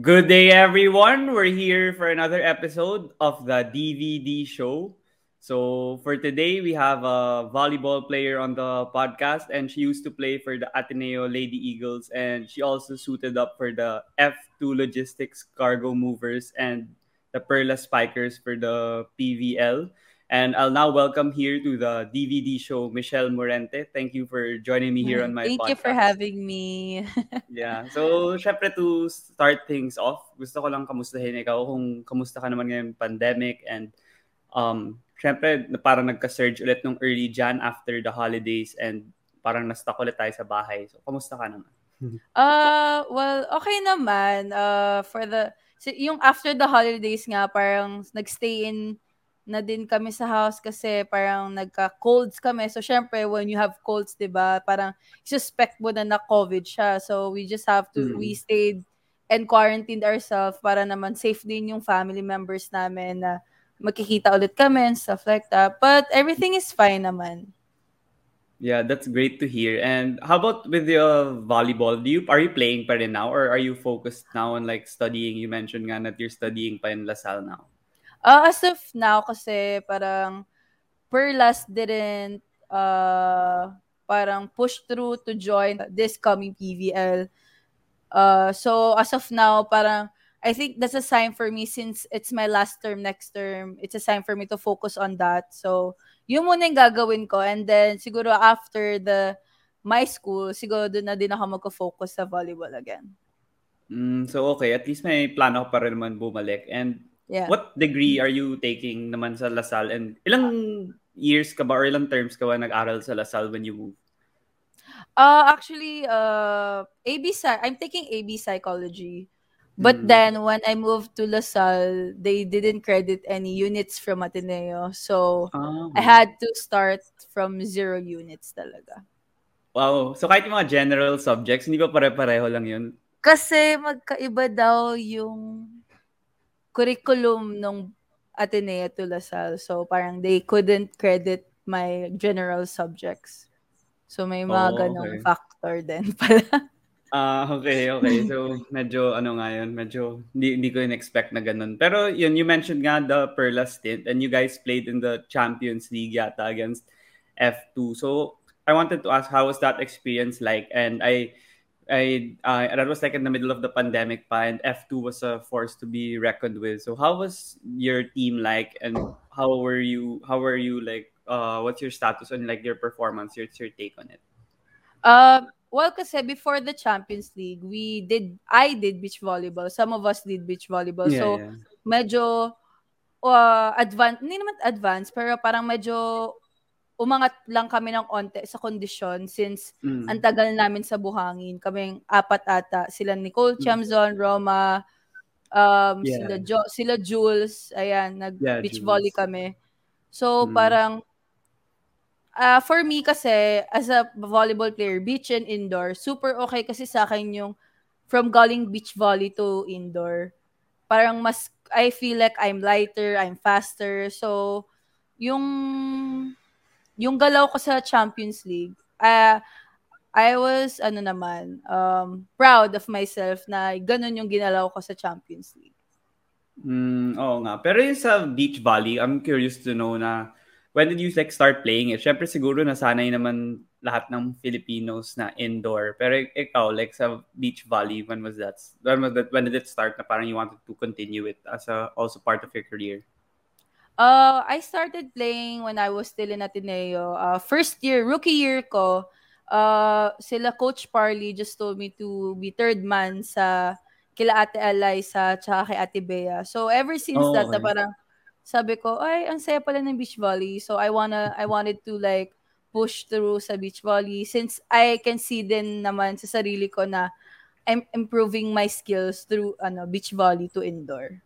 Good day, everyone. We're here for another episode of the DVD show. So, for today, we have a volleyball player on the podcast, and she used to play for the Ateneo Lady Eagles, and she also suited up for the F2 Logistics Cargo Movers and the Perla Spikers for the PVL. And I'll now welcome here to the DVD show Michelle Morente. Thank you for joining me here on my Thank podcast. you for having me. Yeah. So, syempre to start things off, gusto ko lang kamustahin ikaw kung kamusta ka naman ngayong pandemic and um syempre parang nagka-surge ulit nung early Jan after the holidays and parang na-stuck ulit tayo sa bahay. So, kamusta ka naman? Uh, well, okay naman. Uh, for the, si- yung after the holidays nga, parang nagstay in na din kami sa house kasi parang nagka-colds kami. So, syempre, when you have colds, di ba, parang suspect mo na na COVID siya. So, we just have to, Mm. we stayed and quarantined ourselves para naman safe din yung family members namin na magkikita ulit kami and stuff like that. But everything is fine naman. Yeah, that's great to hear. And how about with your volleyball? Do you are you playing pa rin now or are you focused now on like studying? You mentioned nga that you're studying pa in LaSalle now. Uh, as of now, kasi parang Perlas didn't uh, parang push through to join this coming PVL. Uh, so as of now, parang I think that's a sign for me since it's my last term next term. It's a sign for me to focus on that. So yun muna yung gagawin ko. And then siguro after the my school, siguro doon na din ako magko-focus sa volleyball again. Mm, so okay, at least may plano pa rin naman bumalik. And Yeah. What degree are you taking naman sa LaSalle? And ilang years ka ba or ilang terms ka ba nag-aral sa LaSalle when you moved? Uh actually uh AB I'm taking AB psychology. But Mm. then when I moved to LaSalle, they didn't credit any units from Ateneo. So Ah, I had to start from zero units talaga. Wow. So kahit yung mga general subjects, hindi ba pare-pareho lang yun? Kasi magkaiba daw yung curriculum ng Ateneo to LaSalle. So parang they couldn't credit my general subjects. So may mga Oh, ganong okay. factor din pala. Ah, okay, okay. So medyo ano nga yun, medyo hindi, hindi ko in-expect na ganun. Pero yun, you mentioned nga the Perla stint and you guys played in the Champions League yata against F2. So I wanted to ask how was that experience like? And I I uh, that was like in the middle of the pandemic pa and F2 was a force to be reckoned with. So how was your team like and how were you how were you like uh what's your status on like your performance, your, your take on it? Um, well, kasi before the Champions League, we did, I did beach volleyball. Some of us did beach volleyball. Yeah, so, yeah. medyo uh, advanced, hindi naman advanced, pero parang medyo umangat lang kami ng onte sa kondisyon since Mm. ang tagal namin sa buhangin. Kaming apat ata. Sila Nicole Mm. Chamzon, Roma, um, Yeah. sila, jo- sila Jules, ayan, nag-beach Yeah, volley kami. So, Mm. parang Ah, for me kasi as a volleyball player, beach and indoor, super okay kasi sa akin yung from galing beach volley to indoor. Parang mas I feel like I'm lighter, I'm faster. So yung yung galaw ko sa Champions League, ah I was ano naman, um proud of myself na ganun yung ginalaw ko sa Champions League. Mm, oo nga. Pero yung sa beach volley, I'm curious to know na when did you like start playing it? Syempre siguro nasanay naman lahat ng Filipinos na indoor. Pero ik- ikaw, like sa beach volley, when was that? When was that? When did it start na parang you wanted to continue it as a also part of your career? Uh, I started playing when I was still in Ateneo. Uh, first year, rookie year ko, uh, sila Coach Parley just told me to be third man sa kila Ate Eliza tsaka kay Ate Bea. So ever since Oh, that, na okay. parang sabi ko, ay, ang saya pala ng beach volley. So I wanna, I wanted to like push through sa beach volley since I can see din naman sa sarili ko na I'm improving my skills through ano beach volley to indoor.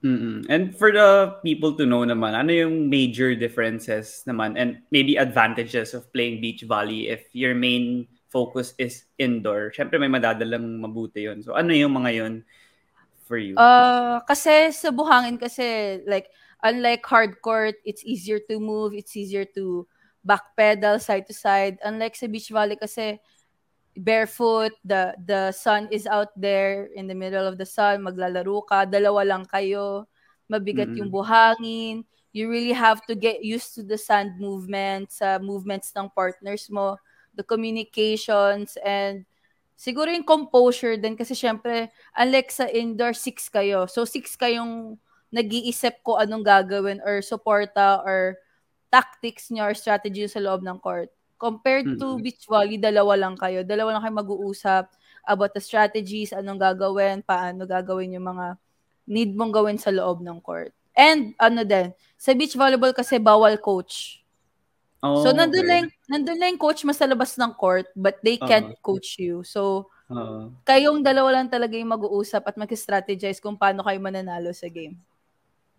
Mm-mm. And for the people to know naman, ano yung major differences naman and maybe advantages of playing beach volley if your main focus is indoor. Syempre may madadalang mabuti yon. So ano yung mga yon for you? Uh, kasi sa buhangin kasi like unlike hard court, it's easier to move, it's easier to backpedal side to side. Unlike sa beach volley kasi barefoot, the the sun is out there in the middle of the sun, maglalaro ka, dalawa lang kayo, mabigat mm-hmm. yung buhangin. You really have to get used to the sand movements, uh, movements ng partners mo the communications, and siguro yung composure din kasi syempre, unlike sa indoor, six kayo. So, six kayong nag-iisip ko anong gagawin or suporta or tactics niyo or strategy sa loob ng court. Compared to mm-hmm. beach volley, dalawa lang kayo. Dalawa lang kayo mag-uusap about the strategies, anong gagawin, paano gagawin yung mga need mong gawin sa loob ng court. And ano din, sa beach volleyball kasi bawal coach. Oh, so nandun okay. lang nandun lang coach mas sa labas ng court but they can't uh-huh. coach you. So uh-huh. kayong dalawa lang talaga yung mag-uusap at mag-strategize kung paano kayo mananalo sa game.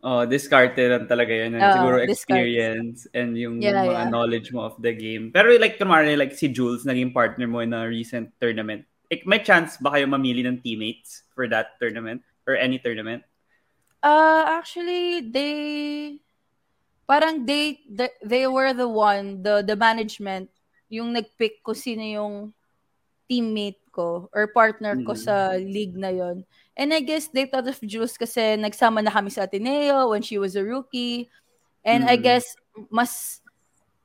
Oh, discarded lang talaga yan. Uh, siguro experience discarded. and yung yeah, mga yeah. knowledge mo of the game. Pero like, kunwari, like si Jules, naging partner mo in a recent tournament. Like, may chance ba kayo mamili ng teammates for that tournament? Or any tournament? Uh, actually, they parang they, they they were the one, the the management yung nagpick ko sino yung teammate ko or partner ko mm. sa league na yon. And I guess they thought of Jules kasi nagsama na kami sa Ateneo when she was a rookie. And mm. I guess mas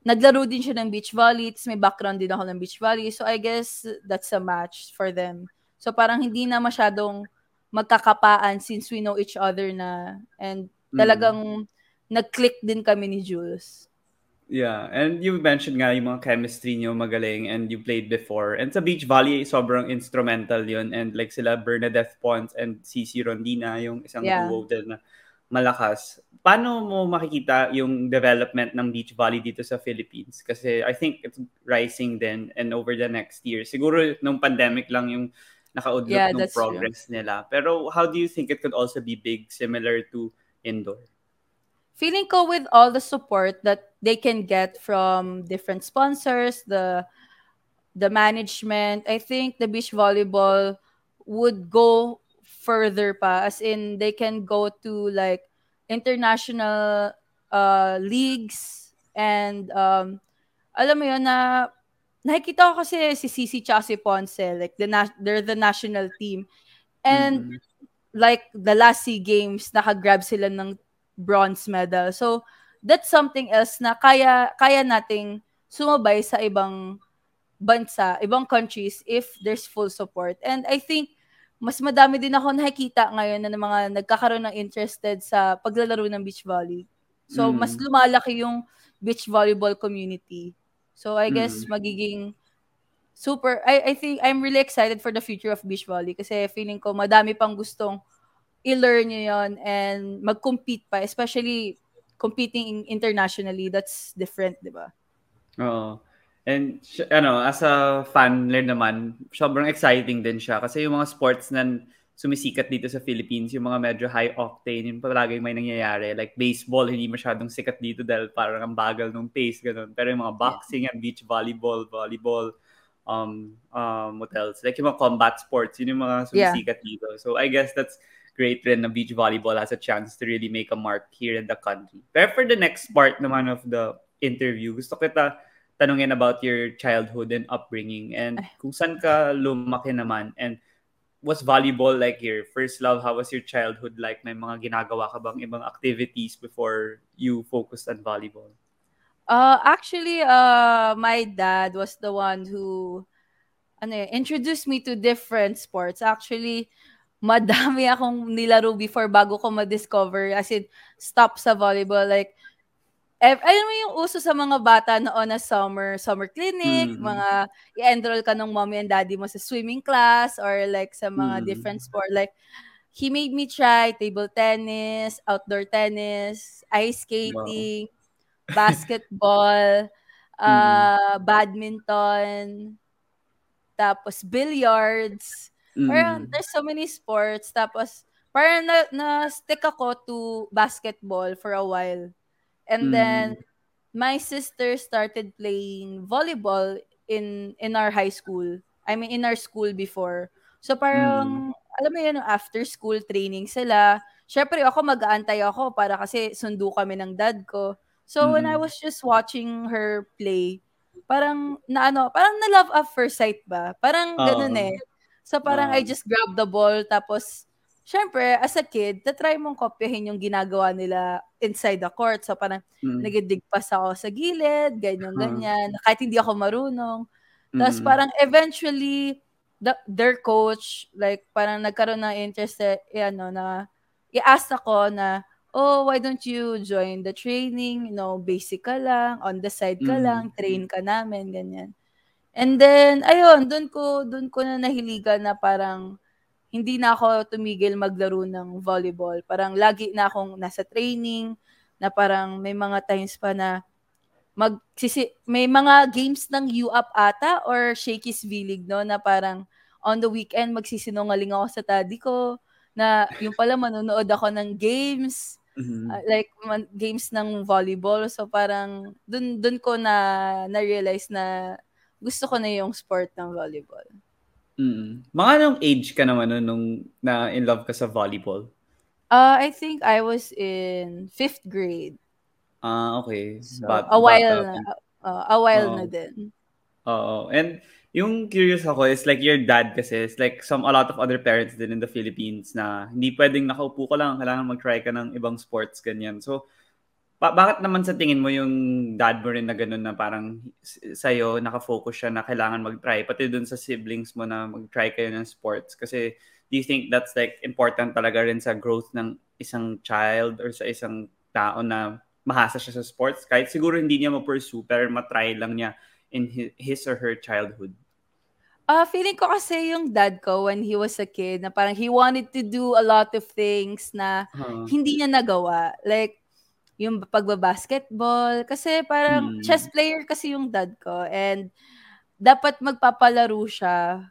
naglaro din siya ng beach volley. It's may background din ako ng beach volley. So I guess that's a match for them. So parang hindi na masyadong magkakapaan since we know each other na. And talagang mm nag-click din kami ni Jules. Yeah, and you mentioned nga yung mga chemistry niyo magaling and you played before. And sa Beach Volley, sobrang instrumental yun. And like sila Bernadette Pons and Cici Rondina, yung isang yeah. duo din na malakas. Paano mo makikita yung development ng beach volley dito sa Philippines? Kasi I think it's rising then and over the next year. Siguro nung pandemic lang yung nakaudlot yeah, ng progress true. nila. Pero how do you think it could also be big similar to indoor? Feeling ko with all the support that they can get from different sponsors, the the management, I think the beach volleyball would go further pa as in they can go to like international uh, leagues and um, alam mo yun na nakikita ko kasi si Cici tsaka si Ponce like the na- they're the national team and mm-hmm. like the last SEA Games naka-grab sila ng bronze medal. So, that's something else na kaya kaya nating sumabay sa ibang bansa, ibang countries if there's full support. And I think mas madami din ako nakikita ngayon na mga nagkakaroon ng interested sa paglalaro ng beach volley. So, mm. mas lumalaki yung beach volleyball community. So, I guess mm. magiging super I I think I'm really excited for the future of beach volley kasi feeling ko madami pang gustong i-learn nyo yun and mag-compete pa, especially competing internationally, that's different, di ba? Oo. And ano, as a fan rin naman, sobrang exciting din siya kasi yung mga sports na sumisikat dito sa Philippines, yung mga medyo high octane, yung palaging may nangyayari. Like baseball, hindi masyadong sikat dito dahil parang ang bagal ng pace, ganun. Pero yung mga boxing and beach volleyball, volleyball, um, um, what else? Like yung mga combat sports, yun yung mga sumisikat yeah. dito. So I guess that's great rin na beach volleyball has a chance to really make a mark here in the country. Pero for the next part naman of the interview, gusto kita tanungin about your childhood and upbringing and kung saan ka lumaki naman and was volleyball like your first love? How was your childhood like? May mga ginagawa ka bang ibang activities before you focused on volleyball? Uh, actually, uh, my dad was the one who ano, introduced me to different sports. Actually, madami akong nilaro before bago ko ma-discover as in stop sa volleyball like eh, alam mo yung uso sa mga bata noon na summer summer clinic, mm-hmm. mga i-enroll ka ng mommy and daddy mo sa swimming class or like sa mga mm-hmm. different sport like he made me try table tennis, outdoor tennis, ice skating, wow. basketball, uh, mm-hmm. badminton, tapos billiards. Mm. Parang there's so many sports. Tapos, parang na, na-stick ako to basketball for a while. And mm. then, my sister started playing volleyball in in our high school. I mean, in our school before. So parang, alam mo yun, after school training sila. Syempre ako mag-aantay ako para kasi sundo kami ng dad ko. So when I Mm. was just watching her play, parang na ano, parang na love at first sight ba? Parang ganun Oo. eh. So parang I Oo. just grabbed the ball tapos syempre as a kid, tatry mong kopyahin yung ginagawa nila inside the court. So parang Mm. nagdig pass ako sa gilid, ganyan Huh. ganyan, kahit hindi ako marunong. Tapos Mm. parang eventually the, their coach like parang nagkaroon ng interest eh, eh, ano na i-ask ako na oh why don't you join the training you know basic ka lang on the side ka Mm. lang train ka namin ganyan and then ayun doon ko doon ko na nahiligan na parang hindi na ako tumigil maglaro ng volleyball. Parang lagi na akong nasa training na parang may mga times pa na mag sisi, may mga games ng U-Up ata or Shakey's V-League no? Na parang on the weekend magsisinungaling ako sa daddy ko na yung pala manonood ako ng games Mhm. uh, like man, games ng volleyball. So parang dun dun ko na na-realize na gusto ko na yung sport ng volleyball. Mm. Mga anong age ka naman nun nung na in love ka sa volleyball? Uh, I think I was in fifth grade. Ah, okay. So, Bat- a while bata na. uh, a while Oo. na din. Oo. And yung curious ako is like your dad kasi is like some a lot of other parents din in the Philippines na hindi pwedeng nakaupo ka lang, kailangan mag-try ka ng ibang sports ganyan. So ba- bakit naman sa tingin mo yung dad mo rin na ganun na parang sa'yo nakafocus siya na kailangan mag-try pati dun sa siblings mo na mag-try kayo ng sports kasi do you think that's like important talaga rin sa growth ng isang child or sa isang tao na mahasa siya sa sports kahit siguro hindi niya ma-pursue pero matry lang niya in his, or her childhood. Ah, feeling ko kasi yung dad ko when he was a kid na parang he wanted to do a lot of things na Huh. hindi niya nagawa. Like yung pagbabasketball kasi parang Hmm. chess player kasi yung dad ko and dapat magpapalaro siya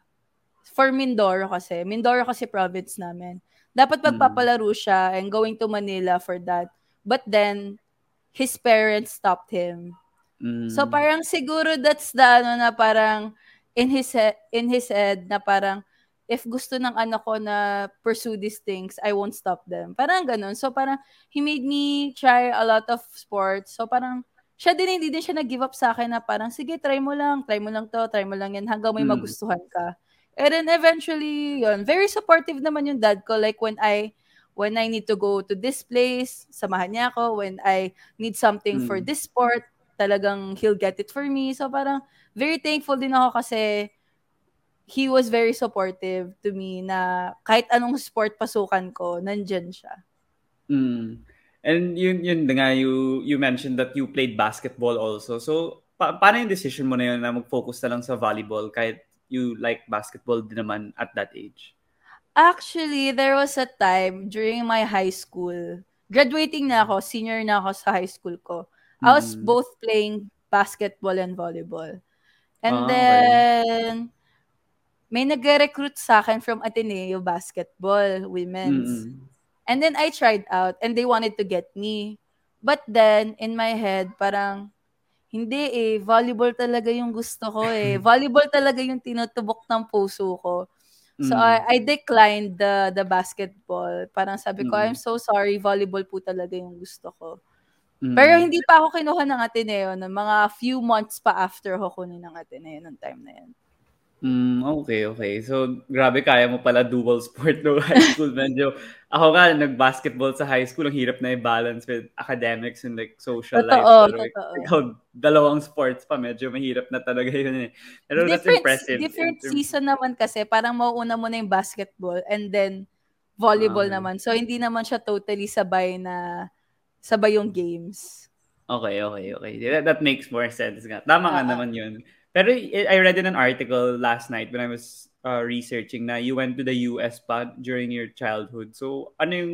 for Mindoro kasi. Mindoro kasi province namin. Dapat Hmm. magpapalaro siya and going to Manila for that. But then his parents stopped him. Mm. So parang siguro that's the ano na parang in his head, in his head na parang if gusto ng anak ko na pursue these things, I won't stop them. Parang ganun. So parang he made me try a lot of sports. So parang siya din hindi din siya nag-give up sa akin na parang sige try mo lang, try mo lang to, try mo lang yan hanggang may Mm. magustuhan ka. And then eventually, yun, very supportive naman yung dad ko like when I when I need to go to this place, samahan niya ako. When I need something for Mm. this sport, talagang he'll get it for me. So parang very thankful din ako kasi he was very supportive to me na kahit anong sport pasukan ko, nandyan siya. Mm. And yun yun nga you you mentioned that you played basketball also. So pa- paano yung decision mo na yun na mag-focus na lang sa volleyball kahit you like basketball din naman at that age? Actually, there was a time during my high school, graduating na ako, senior na ako sa high school ko. I was Mm. both playing basketball and volleyball. And Ah, okay. May nag-recruit sa akin from Ateneo Basketball, women's. Mm-mm. And then I tried out and they wanted to get me. But then, in my head, parang, hindi eh, volleyball talaga yung gusto ko eh. volleyball talaga yung tinutubok ng puso ko. So Mm. I, I declined the the basketball. Parang sabi ko, Mm. I'm so sorry, volleyball po talaga yung gusto ko. Mm. Pero hindi pa ako kinuha ng Ateneo no, mga few months pa after ako kunin ng Ateneo nung time na yan. Mm, okay, okay. So, grabe kaya mo pala dual sport no high school. Medyo, ako nga, nag-basketball sa high school, ang hirap na i-balance with academics and like social life. Totoo, Pero totoo. ikaw, dalawang sports pa, medyo mahirap na talaga yun eh. Pero that's different, impressive. different In terms- season naman kasi, parang mauuna mo na yung basketball and then volleyball Ah, naman. So hindi naman siya totally sabay na sabay yung games. Okay, okay, okay. That, that makes more sense nga. Tama nga naman yun. Pero I I read in an article last night when I was uh, researching na you went to the US pa during your childhood. So, ano yung,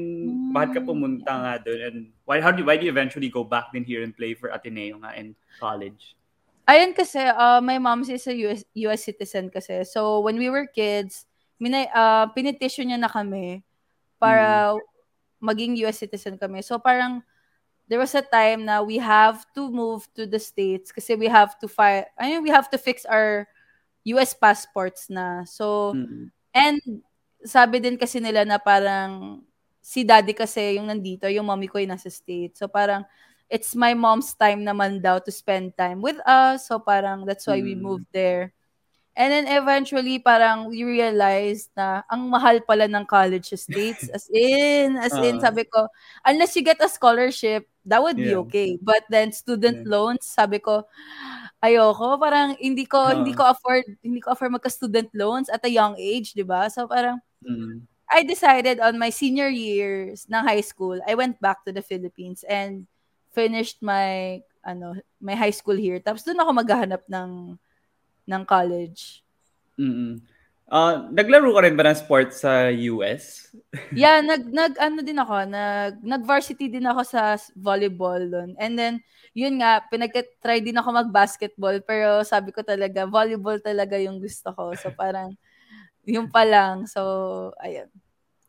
bakit ka Mm, pumunta yeah. nga doon? And why, how do, why do you eventually go back din here and play for Ateneo nga in college? Ayun kasi, uh, my mom is a US, US citizen kasi. So, when we were kids, mina, uh, pinetition niya na kami para maging US citizen kami. So, parang, there was a time na we have to move to the States kasi we have to file, I mean, we have to fix our US passports na. So, Mm-mm. and sabi din kasi nila na parang si daddy kasi yung nandito, yung mommy ko yung nasa States. So, parang it's my mom's time naman daw to spend time with us. So, parang that's why we Mm. moved there. And then eventually, parang we realized na ang mahal pala ng college States. As in, as in, Ah. sabi ko, unless you get a scholarship, that would be Yeah. okay. But then student Yeah. loans, sabi ko, ayoko, parang hindi ko Ah. hindi ko afford hindi ko afford magka-student loans at a young age, 'di ba? So parang Mm. I decided on my senior years ng high school, I went back to the Philippines and finished my ano, my high school here. Tapos doon ako maghahanap ng ng college. Mm. Ah, naglaro ka rin ba ng sports sa US? Yeah, nag nag ano din ako, nag nag-varsity din ako sa volleyball doon. And then yun nga, pinag-try din ako mag-basketball pero sabi ko talaga volleyball talaga yung gusto ko. So parang yun pa lang. So ayun.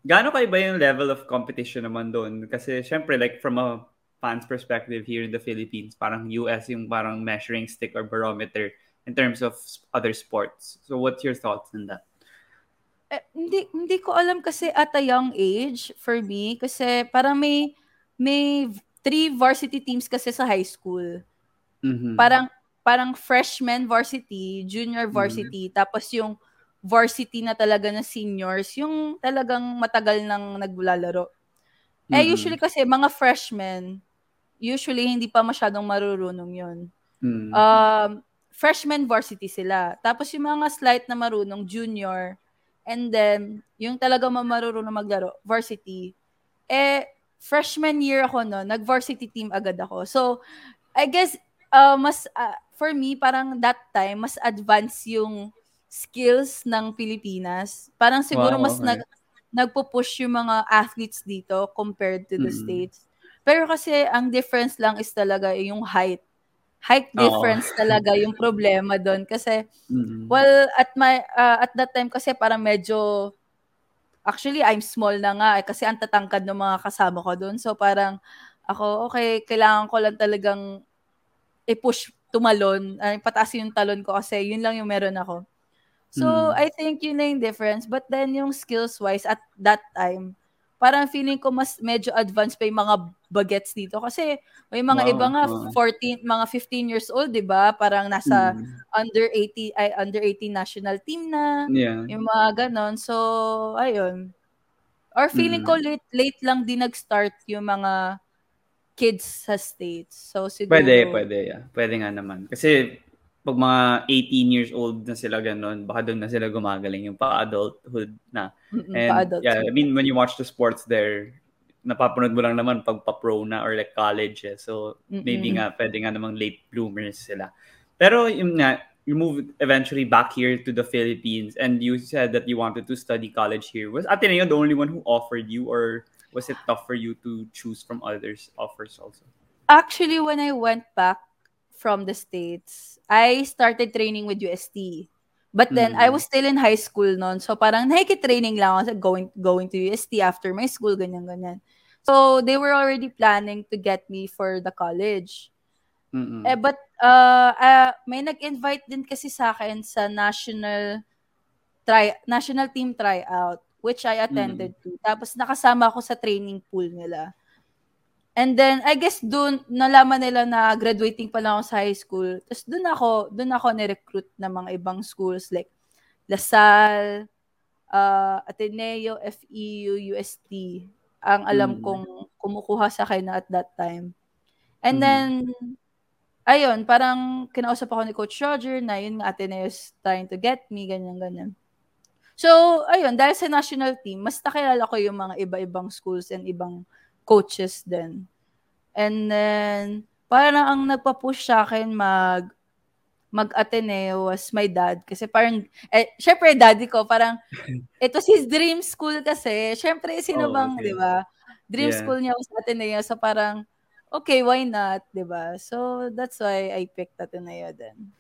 Gaano kayo ba yung level of competition naman doon? Kasi syempre like from a fan's perspective here in the Philippines, parang US yung parang measuring stick or barometer in terms of other sports. So what's your thoughts on that? Eh, hindi hindi ko alam kasi at a young age for me kasi parang may may three varsity teams kasi sa high school. Mhm. Parang parang freshman varsity, junior Mm-hmm. varsity, tapos yung varsity na talaga na seniors, yung talagang matagal nang naglalaro. Eh Mhm. usually kasi mga freshmen, usually hindi pa masyadong marurunong 'yon. Mm. Um, freshman varsity sila. Tapos yung mga slight na marunong, junior, and then, yung talaga marunong maglaro, varsity. Eh, freshman year ako no, nag-varsity team agad ako. So, I guess, uh, mas, uh, for me, parang that time, mas advanced yung skills ng Pilipinas. Parang siguro Wow, mas okay. nag, nagpo-push yung mga athletes dito compared to the Mm. States. Pero kasi, ang difference lang is talaga yung height height Oo. difference talaga yung problema doon kasi Mm. well at my uh, at that time kasi parang medyo actually I'm small na nga eh, kasi ang tatangkad ng mga kasama ko doon so parang ako okay kailangan ko lang talagang i-push tumalon ay pataas yung talon ko kasi yun lang yung meron ako so Mm. I think yun na yung difference but then yung skills wise at that time parang feeling ko mas medyo advanced pa yung mga bagets dito kasi may mga Wow, iba nga oo. 14 mga 15 years old 'di ba parang nasa Mm. under 80 ay under 18 national team na Yeah. yung mga ganon so ayun or feeling Mm. ko late late lang din nag-start yung mga kids sa states so siguro Pwede, pwede. Yeah. Pwede nga naman. Kasi pag mga 18 years old na sila ganun, baka doon na sila gumagaling yung pa-adulthood na. Mm-mm, And pa-adult yeah. I mean, when you watch the sports there, napapanood mo lang naman pag pa-pro na or like college eh. So, maybe Mm-mm. nga, pwede nga namang late bloomers sila. Pero yun nga, you moved eventually back here to the Philippines and you said that you wanted to study college here. Was Ateneo the only one who offered you or was it tough for you to choose from others offers also? Actually, when I went back from the States, I started training with UST. But then, Mm. I was still in high school noon. So, parang nakikitraining lang ako sa going, going to UST after my school, ganyan-ganyan. So, they were already planning to get me for the college. Mm-mm. Eh, but, uh, uh, may nag-invite din kasi sa akin sa national try national team tryout, which I attended to. Tapos, nakasama ako sa training pool nila. And then, I guess doon, nalaman nila na graduating pa lang ako sa high school. Tapos doon ako, doon ako ni-recruit ng mga ibang schools like Lasal, uh, Ateneo, FEU, UST. Ang alam Mm. kong kumukuha sa akin na at that time. And Mhm. then, ayun, parang kinausap ako ni Coach Roger na yun nga Ateneo is trying to get me, ganyan-ganyan. So, ayun, dahil sa national team, mas nakilala ko yung mga iba-ibang schools and ibang coaches din. And then, parang ang nagpa-push sa akin mag mag-Ateneo was my dad. Kasi parang, eh, syempre daddy ko, parang, it was his dream school kasi. Syempre, sino Oh, bang, okay. di ba? Dream Yeah. school niya was Ateneo. So parang, okay, why not, di ba? So, that's why I picked Ateneo then.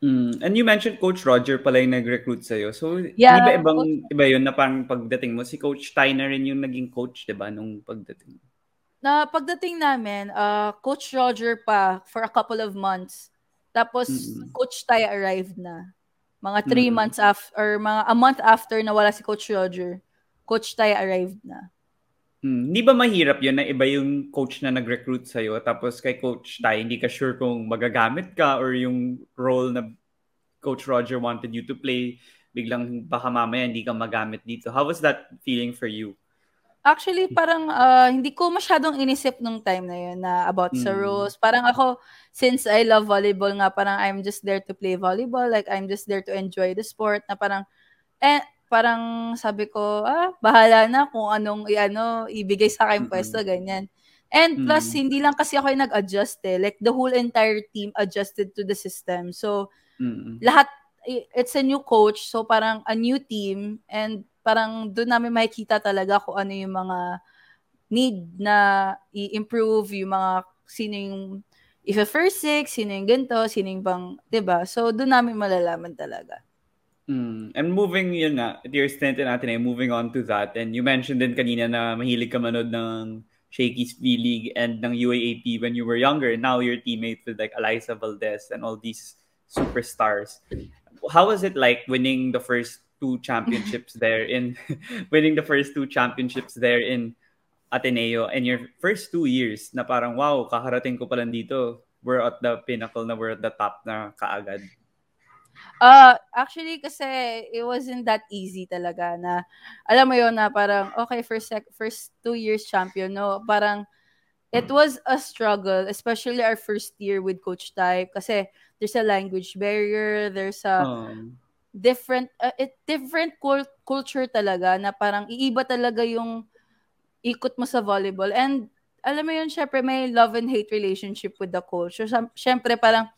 Mm. And you mentioned Coach Roger pala yung nag-recruit sa'yo. So, Yeah, di ba ibang, iba yun na parang pagdating mo, si Coach Tyner rin yung naging coach, di ba, nung pagdating mo? na pagdating namin, uh, Coach Roger pa for a couple of months. Tapos, mm-hmm. Coach Tay arrived na. Mga three mm-hmm. months after, or mga a month after na wala si Coach Roger, Coach Tay arrived na. Hmm. Hindi ba mahirap yun na iba yung coach na nag-recruit sa'yo tapos kay Coach Tay, hindi ka sure kung magagamit ka or yung role na Coach Roger wanted you to play, biglang baka mamaya hindi ka magamit dito. How was that feeling for you? Actually, parang uh, hindi ko masyadong inisip nung time na yun na about mm. sa rules. Parang ako, since I love volleyball nga, parang I'm just there to play volleyball. Like, I'm just there to enjoy the sport. Na parang, eh, parang sabi ko, ah, bahala na kung anong i-ano, ibigay sa akin mm-hmm. pwesto, ganyan. And plus, mm-hmm. hindi lang kasi ako yung nag-adjust eh. Like, the whole entire team adjusted to the system. So, mm-hmm. lahat, it's a new coach. So, parang a new team. And parang doon namin makikita talaga kung ano yung mga need na i-improve, yung mga sino yung if a first six, sino yung ganito, sino yung bang, ba? So doon namin malalaman talaga. Mm. And moving yun na, your stint natin eh, moving on to that. And you mentioned din kanina na mahilig ka manood ng Shakey's V-League and ng UAAP when you were younger. Now you're teammates with like Eliza Valdez and all these superstars. How was it like winning the first two championships there in winning the first two championships there in Ateneo in your first two years na parang wow, kakarating ko pa lang dito. We're at the pinnacle na we're at the top na kaagad. Uh, actually, kasi it wasn't that easy talaga na, alam mo yon na parang, okay, first, sec- first two years champion, no? Parang, it was a struggle, especially our first year with Coach Ty, kasi there's a language barrier, there's a, um, different uh, it different cult- culture talaga na parang iiba talaga yung ikot mo sa volleyball. And alam mo yun syempre may love and hate relationship with the coach. So syempre parang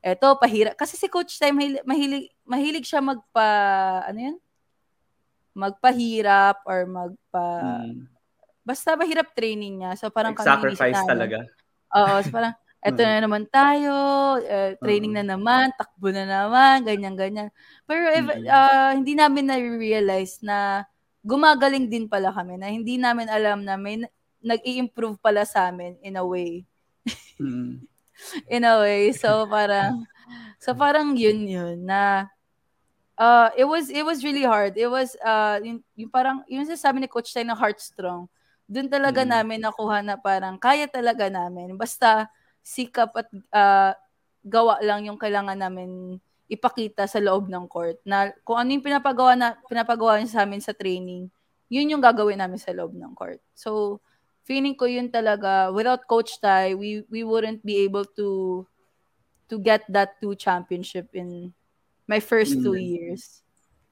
eto pahirap kasi si coach time mahilig mahilig, mahilig siya magpa ano yun? Magpahirap or magpa hmm. basta mahirap training niya. So parang like sacrifice talaga. Oo so parang eto na naman tayo, uh, training na naman, takbo na naman, ganyan-ganyan. Pero mm-hmm. uh, hindi namin na-realize na gumagaling din pala kami, na hindi namin alam na may nag-i-improve pala sa amin in a way. In a way. So parang, so parang yun yun, na uh, it was it was really hard. It was uh yung, yung parang yung sasabi ni coach tayo na heart strong. Doon talaga mm. namin nakuha na parang kaya talaga namin. Basta sikap at uh, gawa lang yung kailangan namin ipakita sa loob ng court na kung ano yung pinapagawa na pinapagawa niya sa amin sa training yun yung gagawin namin sa loob ng court so feeling ko yun talaga without coach Ty we we wouldn't be able to to get that two championship in my first two mm. years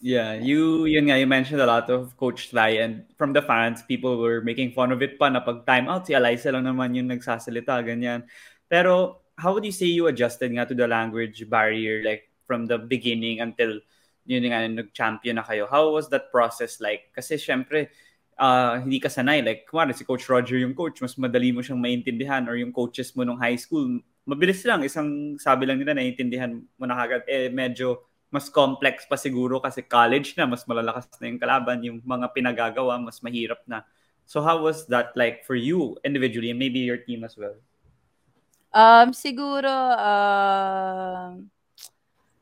Yeah, you yun nga, you mentioned a lot of Coach Sly and from the fans, people were making fun of it pa na pag time out, si Eliza lang naman yung nagsasalita, ganyan. Pero how would you say you adjusted nga to the language barrier like from the beginning until yun nga nag-champion na kayo? How was that process like? Kasi syempre, uh, hindi ka sanay. Like, kumari, si Coach Roger yung coach, mas madali mo siyang maintindihan or yung coaches mo nung high school, mabilis lang. Isang sabi lang nila, naiintindihan mo na kagad. Eh, medyo mas complex pa siguro kasi college na, mas malalakas na yung kalaban, yung mga pinagagawa, mas mahirap na. So how was that like for you individually and maybe your team as well? Um, siguro, uh,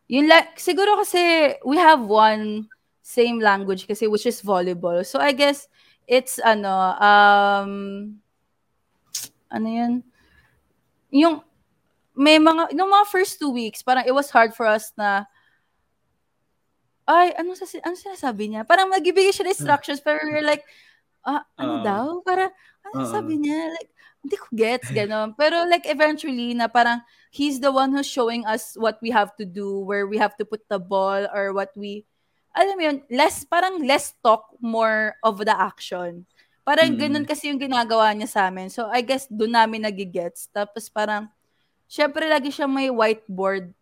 yun like, siguro kasi we have one same language kasi which is volleyball. So I guess it's ano, um, ano yun? Yung, may mga, yung mga first two weeks, parang it was hard for us na, ay, ano, sa, ano sinasabi niya? Parang magbibigay siya instructions, pero we're like, ah, ano uh, daw? Para, ano uh, sabi niya? Like, hindi ko gets, gano'n. Pero like eventually na parang he's the one who's showing us what we have to do, where we have to put the ball or what we, alam mo yun, less, parang less talk, more of the action. Parang mm-hmm. ganun kasi yung ginagawa niya sa amin. So I guess doon namin nagigets. Tapos parang, syempre lagi siya may whiteboard.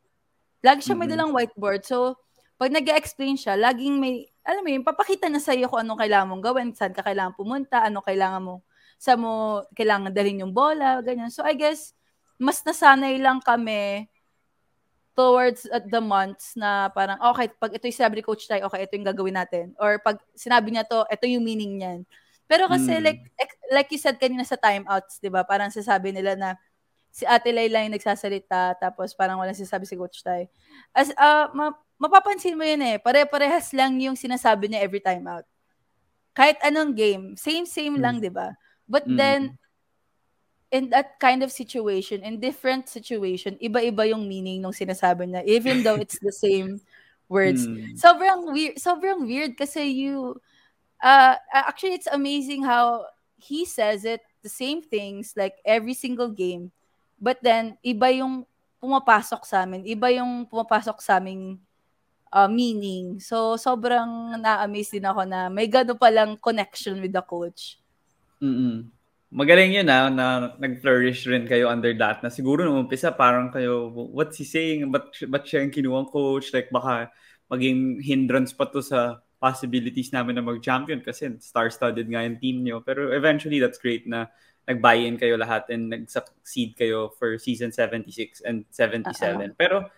Lagi siya mm-hmm. may dalang whiteboard. So, pag nag explain siya, laging may, alam mo yun, papakita na sa iyo kung anong kailangan mong gawin, saan ka kailangan pumunta, ano kailangan mo sa mo kailangan dalhin yung bola, ganyan. So I guess mas nasanay lang kami towards at the months na parang okay, pag ito yung sinabi ni coach tayo, okay, ito yung gagawin natin. Or pag sinabi niya to, ito yung meaning niyan. Pero kasi Mm. like like you said kanina sa timeouts, 'di ba? Parang sasabi nila na si Ate Layla yung nagsasalita tapos parang walang sinasabi si Coach Tay. As ah, ma- mapapansin mo yun eh. Pare-parehas lang yung sinasabi niya every time out. Kahit anong game, same same lang, Mm. 'di ba? But Mm. then in that kind of situation, in different situation, iba-iba yung meaning ng sinasabi niya even though it's the same words. Mm. Sobrang weird, sobrang weird kasi you uh actually it's amazing how he says it the same things like every single game. But then iba yung pumapasok sa amin, iba yung pumapasok sa aming uh, meaning. So sobrang na-amaze din ako na may gano'n palang connection with the coach. Mm-mm. Magaling yun ah, na nag-flourish rin kayo under that na siguro nung umpisa parang kayo, what's he saying? Ba't, ba't siya yung kinuwang coach? Like baka maging hindrance pa to sa possibilities namin na mag-champion kasi star-studded nga yung team nyo. Pero eventually, that's great na nag-buy-in kayo lahat and nag-succeed kayo for season 76 and 77. Pero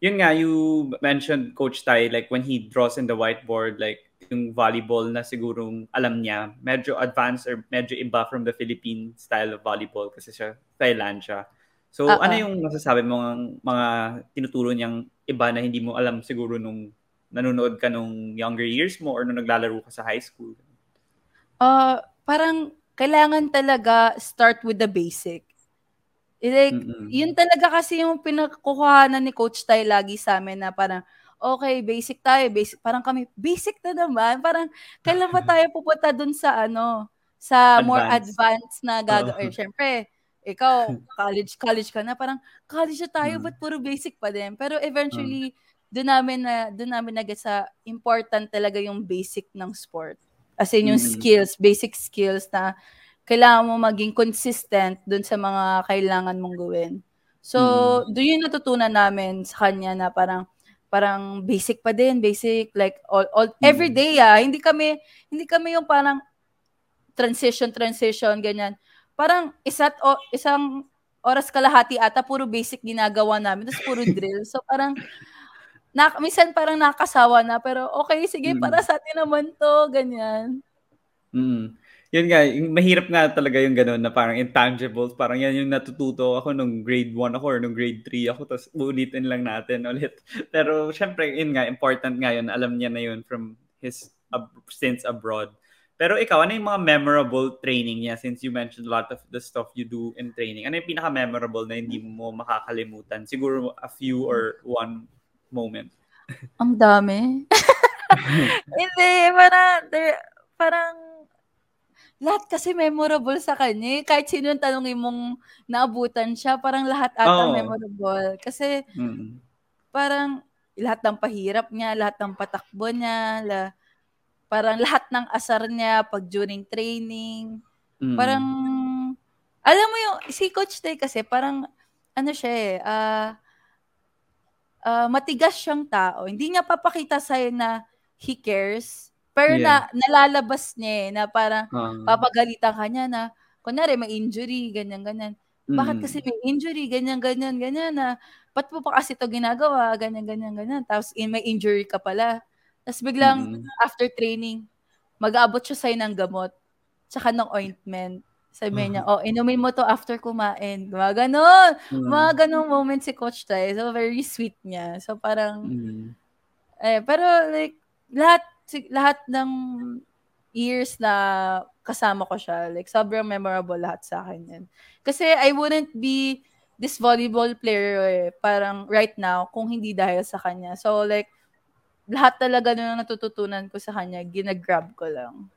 yun nga, you mentioned Coach Tai, like when he draws in the whiteboard, like yung volleyball na sigurong alam niya, medyo advanced or medyo iba from the Philippine style of volleyball kasi siya Thailand siya. So Oo. ano yung masasabi mo ng mga tinuturo niyang iba na hindi mo alam siguro nung nanonood ka nung younger years mo or nung naglalaro ka sa high school? Uh, parang kailangan talaga start with the basic. Like, Mm-mm. yun talaga kasi yung pinakukuhanan ni Coach Tay lagi sa amin na parang, okay, basic tayo, basic. Parang kami, basic na naman. Parang, kailan ba tayo pupunta dun sa ano, sa more Advanced. advanced na gagawin. Oo. Eh, syempre, ikaw, college, college ka na, parang, college na tayo, Mm. but puro basic pa din. Pero eventually, doon namin na, doon namin nag sa important talaga yung basic ng sport. As in, yung Mm. skills, basic skills na kailangan mo maging consistent dun sa mga kailangan mong gawin. So, Mm. doon yung natutunan namin sa kanya na parang parang basic pa din, basic like all, all Mm. every day ah. Hindi kami hindi kami yung parang transition transition ganyan. Parang isa't o, isang oras kalahati ata puro basic ginagawa namin, tapos puro drill. So parang na, minsan parang nakasawa na pero okay sige Mm. para sa atin naman to ganyan. Mm. Yun nga, yung mahirap nga talaga yung gano'n na parang intangibles. Parang yan yung natututo ako nung grade 1 ako or nung grade 3 ako. Tapos uulitin lang natin ulit. Pero syempre, yun nga, important nga yun. Alam niya na yun from his ab- stints abroad. Pero ikaw, ano yung mga memorable training niya since you mentioned a lot of the stuff you do in training? Ano yung pinaka-memorable na hindi mo makakalimutan? Siguro a few or one moment. Ang dami. Hindi, parang, parang, lahat kasi memorable sa kanya. eh. Kahit sino yung tanongin mong naabutan siya, parang lahat ata Oo. memorable. Kasi Mm. parang lahat ng pahirap niya, lahat ng patakbo niya, la, parang lahat ng asar niya pag during training. Mm. Parang, alam mo yung, si Coach Tay kasi parang, ano siya eh, ah, ah, matigas siyang tao. Hindi niya papakita sa'yo na he cares. Pero Yeah. na, nalalabas niya eh, na parang Ah. papagalitan ka niya na, kunwari may injury, ganyan, ganyan. Bakit Mm. kasi may injury, ganyan, ganyan, ganyan na, ba't mo pa kasi to ginagawa, ganyan, ganyan, ganyan. Tapos in, may injury ka pala. Tapos biglang, Mm. after training, mag-aabot siya sa'yo ng gamot, tsaka ng ointment. Sabi niya, oh, inumin mo to after kumain. Mga ganon. Mm. Mga ganong moment si Coach Tay. So, very sweet niya. So, parang, Mm. eh, pero like, lahat, lahat ng years na kasama ko siya, like, sobrang memorable lahat sa akin yan. Kasi I wouldn't be this volleyball player eh, parang right now kung hindi dahil sa kanya. So, like, lahat talaga na natututunan ko sa kanya, ginagrab ko lang.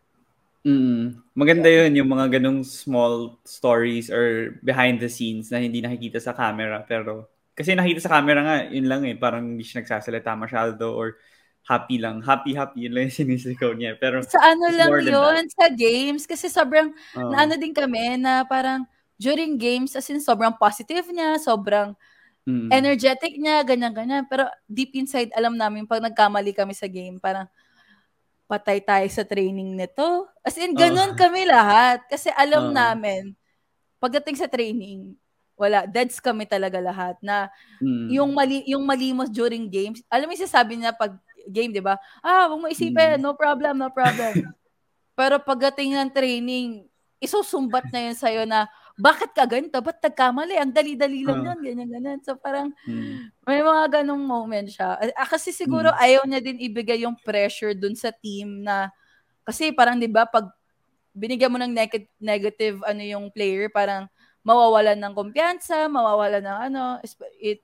Mm. Maganda yun, yung mga ganong small stories or behind the scenes na hindi nakikita sa camera. Pero, kasi nakita sa camera nga, yun lang eh. Parang hindi siya nagsasalita masyado or happy lang. Happy, happy. Yun lang yung sinisigaw niya. Pero, Sa ano lang yun, sa games, kasi sobrang, oh, na ano din kami, na parang, during games, as in, sobrang positive niya, sobrang mm. energetic niya, ganyan-ganyan. Pero deep inside, alam namin, pag nagkamali kami sa game, parang, patay tayo sa training nito. As in, ganun Oh. kami lahat. Kasi alam Oo. namin, pagdating sa training, wala, deads kami talaga lahat. Na Mm. yung mali yung malimos during games, alam mo yung sasabi niya pag game, di ba? Ah, huwag mo isipin, Mm. no problem, no problem. Pero pagdating ng training, isusumbat na yun sa'yo na, bakit ka ganito? Ba't nagkamali? Ang dali-dali lang Ah. yun, ganyan, ganyan. So parang, Mm. may mga ganong moment siya. Ah, kasi siguro Mm. ayaw niya din ibigay yung pressure dun sa team na, kasi parang 'di ba pag binigyan mo ng neg- negative ano yung player, parang mawawalan ng kumpiyansa, mawawalan ng ano, it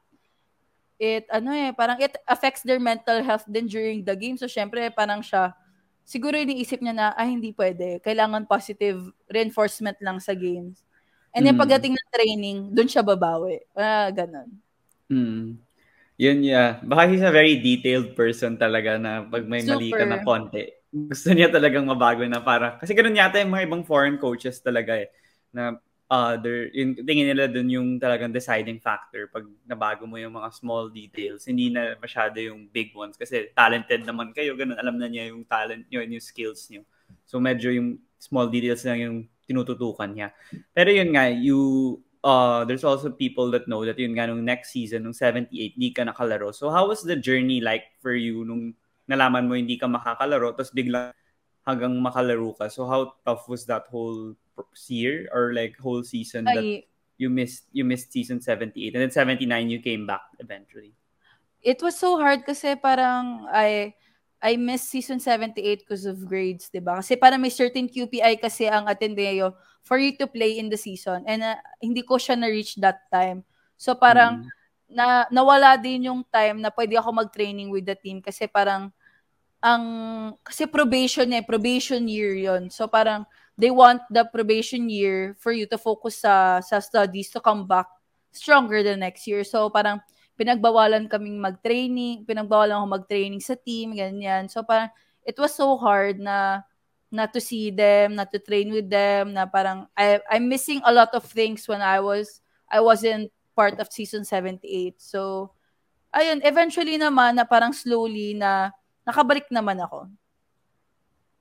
it ano eh, parang it affects their mental health din during the game. So syempre parang siya siguro iniisip niya na ay hindi pwede, kailangan positive reinforcement lang sa games. And then Mm. pagdating ng training, doon siya babawi. Ah, ganun. Mm. Yun, yeah. Baka he's a very detailed person talaga na pag may mali ka na Super. konti, gusto niya talagang mabago na para, kasi ganun yata yung mga ibang foreign coaches talaga eh, na uh, they're, yung tingin nila dun yung talagang deciding factor pag nabago mo yung mga small details, hindi na masyado yung big ones kasi talented naman kayo, ganun, alam na niya yung talent nyo and yung skills nyo. So medyo yung small details lang yung tinututukan niya. Pero yun nga, you uh, there's also people that know that yun nga nung next season, nung 78, hindi ka nakalaro. So how was the journey like for you nung nalaman mo hindi ka makakalaro, tapos biglang hanggang makalaro ka? So how tough was that whole year or like whole season that Ay, you missed you missed season 78 and then 79 you came back eventually? it was so hard kasi parang I I missed season 78 because of grades, 'di ba? Kasi parang may certain QPI kasi ang Ateneo for you to play in the season and uh, hindi ko siya na-reach that time. So parang Mm. na nawala din yung time na pwede ako mag-training with the team kasi parang ang kasi probation eh, probation year 'yon. So parang they want the probation year for you to focus sa sa studies to come back stronger the next year. So parang pinagbawalan kaming mag-training, pinagbawalan ako mag-training sa team, ganyan. So parang it was so hard na not to see them, not to train with them, na parang I I'm missing a lot of things when I was I wasn't part of season 78. So ayun, eventually naman na parang slowly na nakabalik naman ako.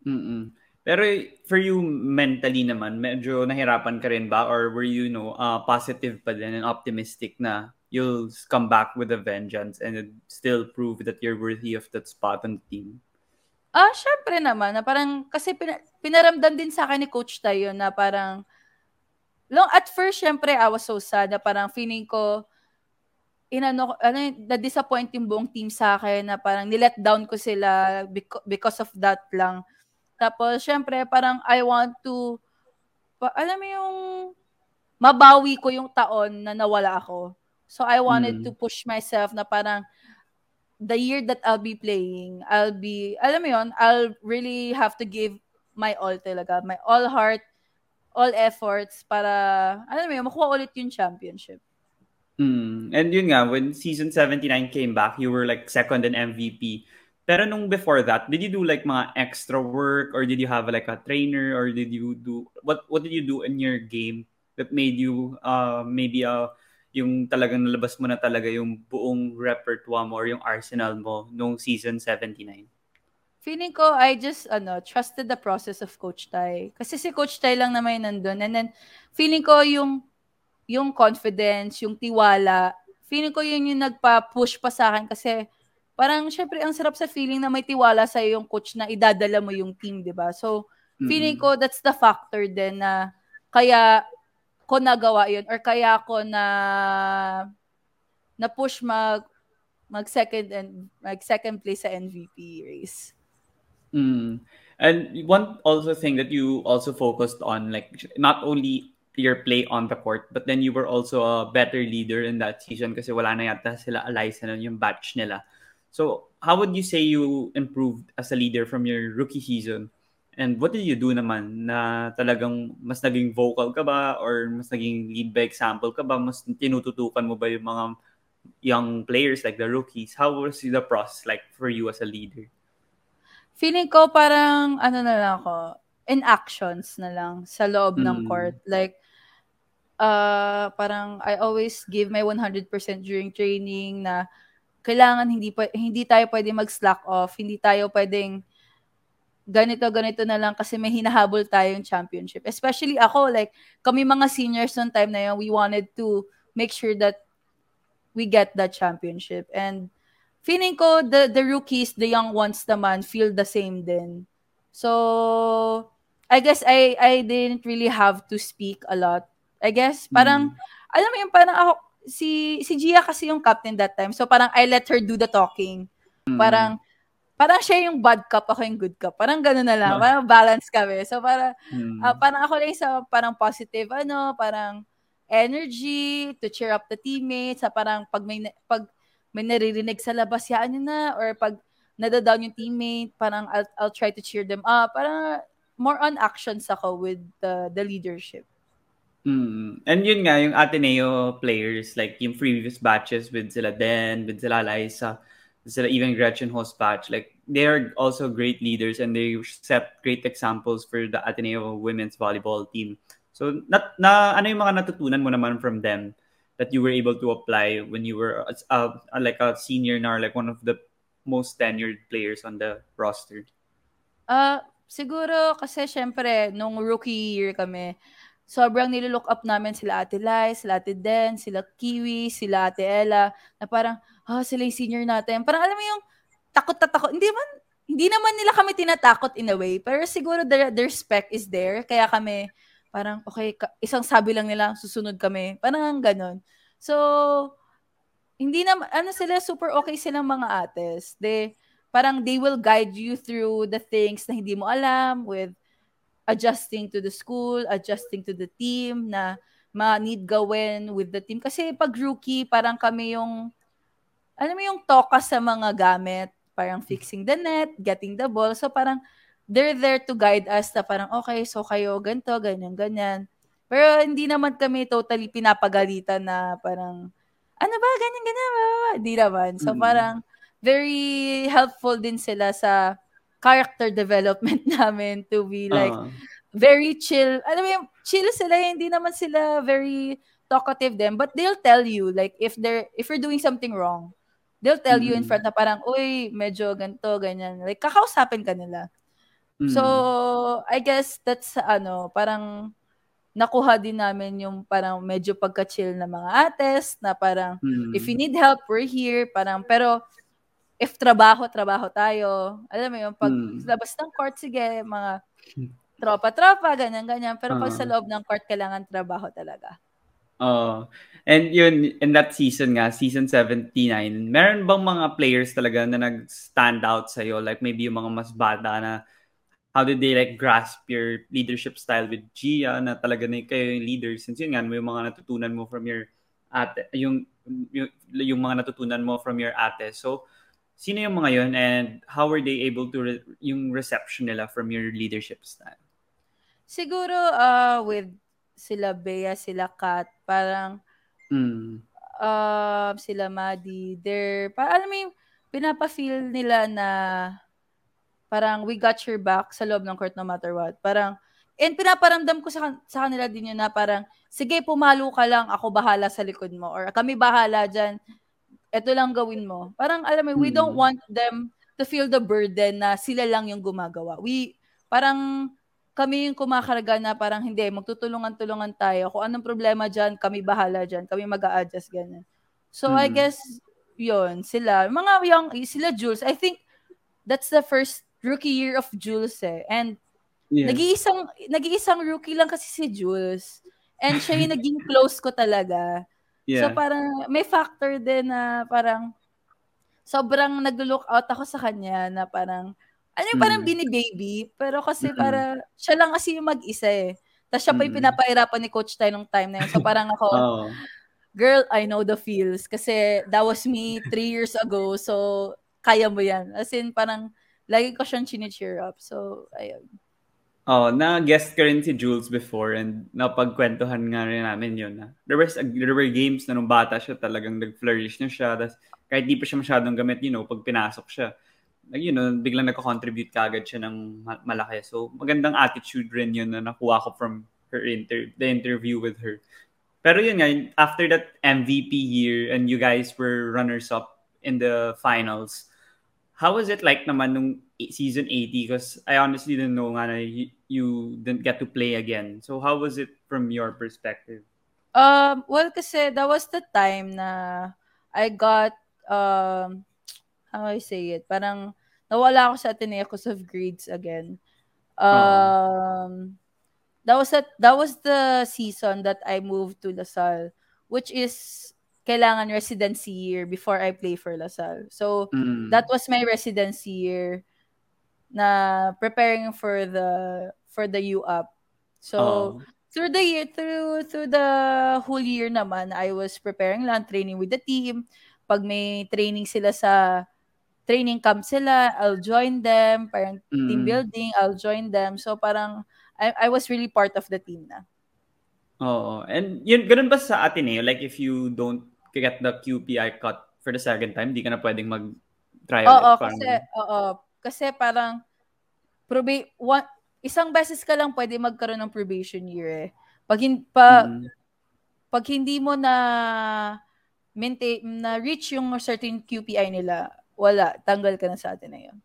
Mm-mm. Pero for you mentally naman, medyo nahirapan ka rin ba or were you, know, uh, positive pa din and optimistic na you'll come back with a vengeance and still prove that you're worthy of that spot on the team? Ah, syempre naman na parang kasi pina, pinaramdam din sa akin ni coach tayo na parang long at first syempre I was so sad na parang feeling ko inano ano na disappoint yung buong team sa akin na parang nilet down ko sila because, because of that lang. Tapos syempre parang I want to pa, alam mo yung mabawi ko yung taon na nawala ako. So I wanted Mm. to push myself na parang the year that I'll be playing, I'll be, alam mo yun, I'll really have to give my all talaga. My all heart, all efforts para, alam mo yun, makuha ulit yung championship. Mm. And yun nga, when season 79 came back, you were like second in MVP. Pero nung before that, did you do like mga extra work or did you have like a trainer or did you do, what what did you do in your game that made you uh, maybe uh, yung talagang nalabas mo na talaga yung buong repertoire mo or yung arsenal mo nung season 79? Feeling ko, I just, ano, trusted the process of Coach Tai. Kasi si Coach Tai lang naman yung nandun. And then, feeling ko yung, yung confidence, yung tiwala, feeling ko yun yung nagpa-push pa sa akin kasi parang syempre ang sarap sa feeling na may tiwala sa yung coach na idadala mo yung team, 'di ba? So, feeling ko that's the factor din na kaya ko nagawa yun or kaya ko na na push mag mag second and mag second place sa MVP race. Mm. And one also thing that you also focused on, like not only your play on the court, but then you were also a better leader in that season kasi wala na yata sila Eliza na yung batch nila. So, how would you say you improved as a leader from your rookie season? And what did you do naman na talagang mas naging vocal ka ba or mas naging lead by example ka ba? Mas tinututukan mo ba yung mga young players like the rookies? How was the process like for you as a leader? Feeling ko parang ano na lang ako, in actions na lang sa loob Mm. ng court. Like uh parang I always give my 100% during training na kailangan hindi pa, hindi tayo pwede mag-slack off, hindi tayo pwedeng ganito ganito na lang kasi may hinahabol tayong championship. Especially ako like kami mga seniors noong time na yun, we wanted to make sure that we get that championship and feeling ko the the rookies, the young ones naman feel the same din. So I guess I I didn't really have to speak a lot. I guess parang Mm. alam mo yung parang ako si si Gia kasi yung captain that time. So parang I let her do the talking. Mm. Parang parang siya yung bad cup, ako yung good cup. Parang gano'n na lang. Ah. Parang balance kami. So parang Mm. ah, parang ako lang sa parang positive ano, parang energy to cheer up the teammates. Sa parang pag may pag may naririnig sa labas, yaan nyo na or pag nadadown yung teammate, parang I'll, I'll try to cheer them up. Parang more on actions ako with the, the leadership. Mm. And yun nga, yung Ateneo players, like yung previous batches with sila Den, with sila Liza, sila even Gretchen host batch, like they are also great leaders and they set great examples for the Ateneo women's volleyball team. So, na, na ano yung mga natutunan mo naman from them that you were able to apply when you were uh, uh, like a senior na or like one of the most tenured players on the roster? Ah, siguro kasi syempre nung rookie year kami, sobrang nilook up namin sila Ate Lai, sila Ate Den, sila Kiwi, sila Ate Ella, na parang, ah, sila yung senior natin. Parang alam mo yung takot na takot. Hindi man, hindi naman nila kami tinatakot in a way, pero siguro the, the respect is there. Kaya kami, parang, okay, ka- isang sabi lang nila, susunod kami. Parang ganon. So, hindi naman, ano sila, super okay silang mga ates. They, parang they will guide you through the things na hindi mo alam with adjusting to the school, adjusting to the team na ma-need gawin with the team. Kasi pag rookie, parang kami yung, alam mo yung toka sa mga gamit, parang fixing the net, getting the ball. So parang they're there to guide us na parang, okay, so kayo ganito, ganyan, ganyan. Pero hindi naman kami totally pinapagalitan na parang, ano ba, ganyan, ganyan, blah, blah, blah. Hindi naman. So Mm. parang, very helpful din sila sa character development namin to be like Uh, very chill. Alam mo yung chill sila, hindi naman sila very talkative them, but they'll tell you like if they're if you're doing something wrong, they'll tell you in Mm. front na parang, uy, medyo ganito, ganyan. Like, kakausapin ka nila. mm. So, I guess that's, ano, parang nakuha din namin yung parang medyo pagka-chill na mga ates, na parang, Mm. if you need help, we're here. Parang, pero, if trabaho, trabaho tayo. Alam mo yung pag Mm. labas ng court, sige, mga tropa-tropa, ganyan-ganyan. Pero pag Ah. sa loob ng court, kailangan trabaho talaga. Oh. And yun, in that season nga, season 79, meron bang mga players talaga na nag-stand out sa'yo? Like maybe yung mga mas bata na how did they like grasp your leadership style with Gia na talaga na kayo yung leader? Since yun nga, may mga natutunan mo from your ate, yung, yung, yung mga natutunan mo from your ate. So, sino yung mga yun and how were they able to, re- yung reception nila from your leadership style? Siguro, uh, with sila Bea, sila Kat, parang, Mm. uh, sila Maddie, they're, parang alam mo yung pinapa-feel nila na parang we got your back sa loob ng court no matter what. Parang, and pinaparamdam ko sa, sa kanila din yun na parang, sige, pumalo ka lang, ako bahala sa likod mo. Or kami bahala dyan, eto lang gawin mo. Parang, alam mo, we Mm. don't want them to feel the burden na sila lang yung gumagawa. We, parang, kami yung kumakarga na parang hindi, magtutulungan-tulungan tayo. Kung anong problema dyan, kami bahala dyan. Kami mag adjust ganyan. So, I Mm. guess, yun, sila. Mga young, sila Jules, I think, that's the first rookie year of Jules eh. And, Yeah. nag-iisang, nag-iisang rookie lang kasi si Jules. And siya yung naging close ko talaga. Yeah. So, parang, may factor din na parang, sobrang nag-look out ako sa kanya na parang, ano yung parang Mm. bini-baby, pero kasi Mm-mm. para, siya lang kasi yung mag-isa eh. Tapos siya pa yung Mm. pinapahirapan ni Coach tayo nung time na yun. So parang ako, Oh. girl, I know the feels. Kasi that was me three years ago. So, kaya mo yan. As in, parang, lagi ko siyang chini-cheer up. So, ayun. Oh, na-guest ka rin si Jules before and napagkwentuhan nga rin namin yun. Na. There, was, there were games na nung bata siya talagang nag-flourish na siya. Tas, kahit di pa siya masyadong gamit, you know, pag pinasok siya, you know, biglang nagko-contribute kagad siya ng ma- malaki. So, magandang attitude rin yun na nakuha ko from her inter the interview with her. Pero yun nga, after that MVP year and you guys were runners-up in the finals, how was it like naman nung e- season 80? Because I honestly didn't know nga na you, you didn't get to play again. So how was it from your perspective? Um, well, kasi that was the time na I got, um, how do I say it? Parang, nawala ako sa Ateneo because of grades again. Um, that was that that was the season that I moved to Lasal, which is kailangan residency year before I play for Lasal. So Mm. that was my residency year na preparing for the for the U up. So Oo. through the year through through the whole year naman I was preparing lang training with the team. Pag may training sila sa training camp sila, I'll join them, parang team Mm. building, I'll join them. So parang I I was really part of the team na. Oo. And yun, ganun ba sa Ateneo? Like, if you don't get the QPI cut for the second time, di ka na pwedeng mag-try Oo? Parang kasi oo, kasi parang proba- one, isang beses ka lang pwede magkaroon ng probation year eh. Pag hin- pa, Mm. pag hindi mo na maintain na reach yung certain QPI nila, wala, tanggal ka na sa atin na yun.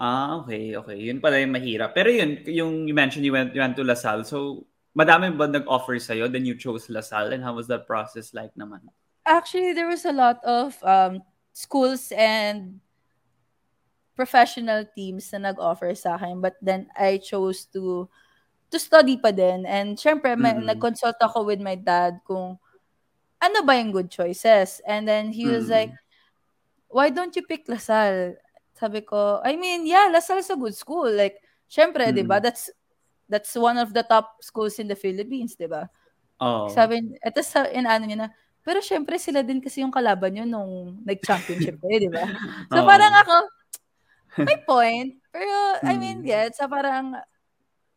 Ah, okay, okay. Yun pala yung mahirap. Pero yun, yung you mentioned you went, you went to LaSalle. So, madami ba nag-offer sa'yo? Then you chose LaSalle. And how was that process like naman? Actually, there was a lot of um, schools and professional teams na nag-offer sa akin. But then I chose to to study pa din. And syempre, may, Mhm. nag-consult ako with my dad kung ano ba yung good choices. And then he was Mhm. like, why don't you pick Lasal? Sabi ko, I mean, yeah, Lasal's a good school. Like, syempre, di ba? Mhm. That's that's one of the top schools in the Philippines, di ba? Oh. Sabi, eto sa, inaano niya na, pero syempre sila din kasi yung kalaban nyo nung nag-championship kayo, di ba? So Oo. parang ako, may point. Pero, I mean, Mm. get, sa parang,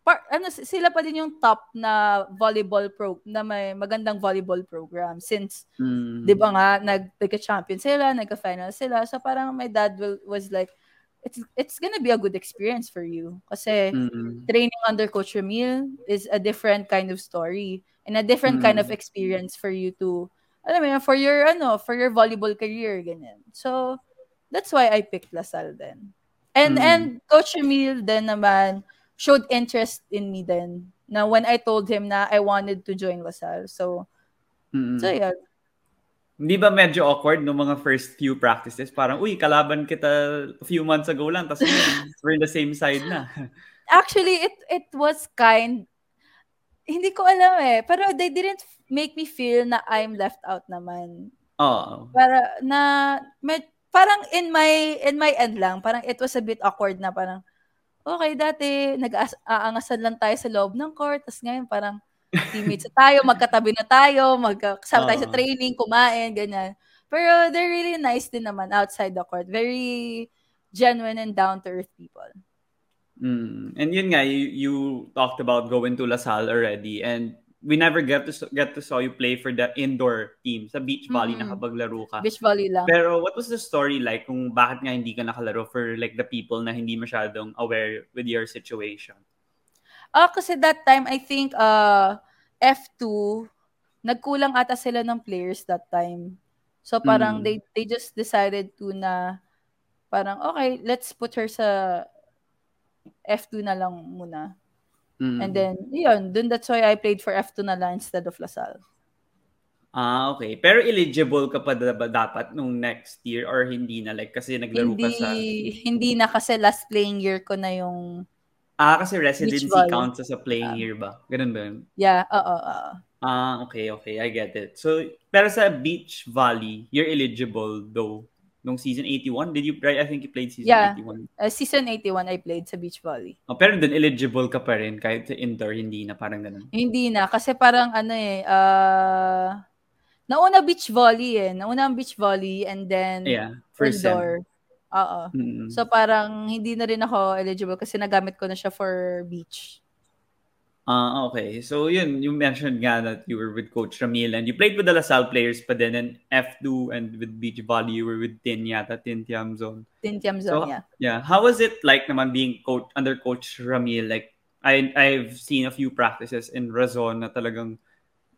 par, ano, sila pa din yung top na volleyball pro, na may magandang volleyball program since, Mm. di ba nga, nag, nagka-champion sila, nagka-final sila. So parang my dad will, was like, it's it's gonna be a good experience for you. Kasi, Mm. training under Coach Ramil is a different kind of story and a different kind of Mm. experience for you to, alam mo yun, for your, ano, for your volleyball career, ganyan. So, that's why I picked LaSalle then. And, Mm. and Coach Ramil then naman showed interest in me then na when I told him na I wanted to join LaSalle. So, Mm. so yeah. Hindi ba medyo awkward no mga first few practices? Parang, uy, kalaban kita a few months ago lang, tapos we're in the same side na. Actually, it it was kind hindi ko alam eh. Pero they didn't make me feel na I'm left out naman. Oo. para na med, parang in my in my end lang parang it was a bit awkward na parang okay dati nag-aangasan lang tayo sa loob ng court tapos ngayon parang teammates na tayo magkatabi na tayo magkasama tayo sa training kumain ganyan pero they're really nice din naman outside the court very genuine and down to earth people Mm. And yun nga, you, you talked about going to LaSalle already and we never get to get to saw you play for the indoor team sa beach volley Mm. nakapaglaro ka. beach volley lang Pero what was the story like kung bakit nga hindi ka nakalaro for like the people na hindi masyadong aware with your situation? Ah, kasi that time, I think, uh, F2, nagkulang ata sila ng players that time. So, parang Mm. they, they just decided to na, parang, okay, let's put her sa F2 na lang muna. Mm. And then, yun, dun that's why I played for F2 na lang instead of Lasal. Ah, okay. Pero eligible ka pa ba dapat nung next year or hindi na like kasi naglaro Hindi, ka sa hindi na kasi last playing year ko na yung, Ah, kasi residency counts as a playing Ah. year ba? Ganun ba yun? yeah, oo, oo. Ah, okay, okay. I get it. So, pero sa beach volley, you're eligible though. Nung season 81, did you play? I think you played season Yeah. 81. Uh, season 81, I played sa beach volley. Oh, pero dun eligible ka pa rin kahit sa indoor, hindi na parang ganun. Hindi na kasi parang ano eh uh, nauna beach volley eh. Nauna ang beach volley and then Yeah, first sem. indoor. Oo. Mm. So parang hindi na rin ako eligible kasi nagamit ko na siya for beach. Ah, okay. So yun, you mentioned nga that you were with Coach Ramil and you played with the LaSalle players pa din and F2 and with beach volley you were with Tin yata, Tin Tiam Zone. Tintiam So, zone, yeah. yeah. How was it like naman being coach under Coach Ramil? Like, I I've seen a few practices in Razon na talagang,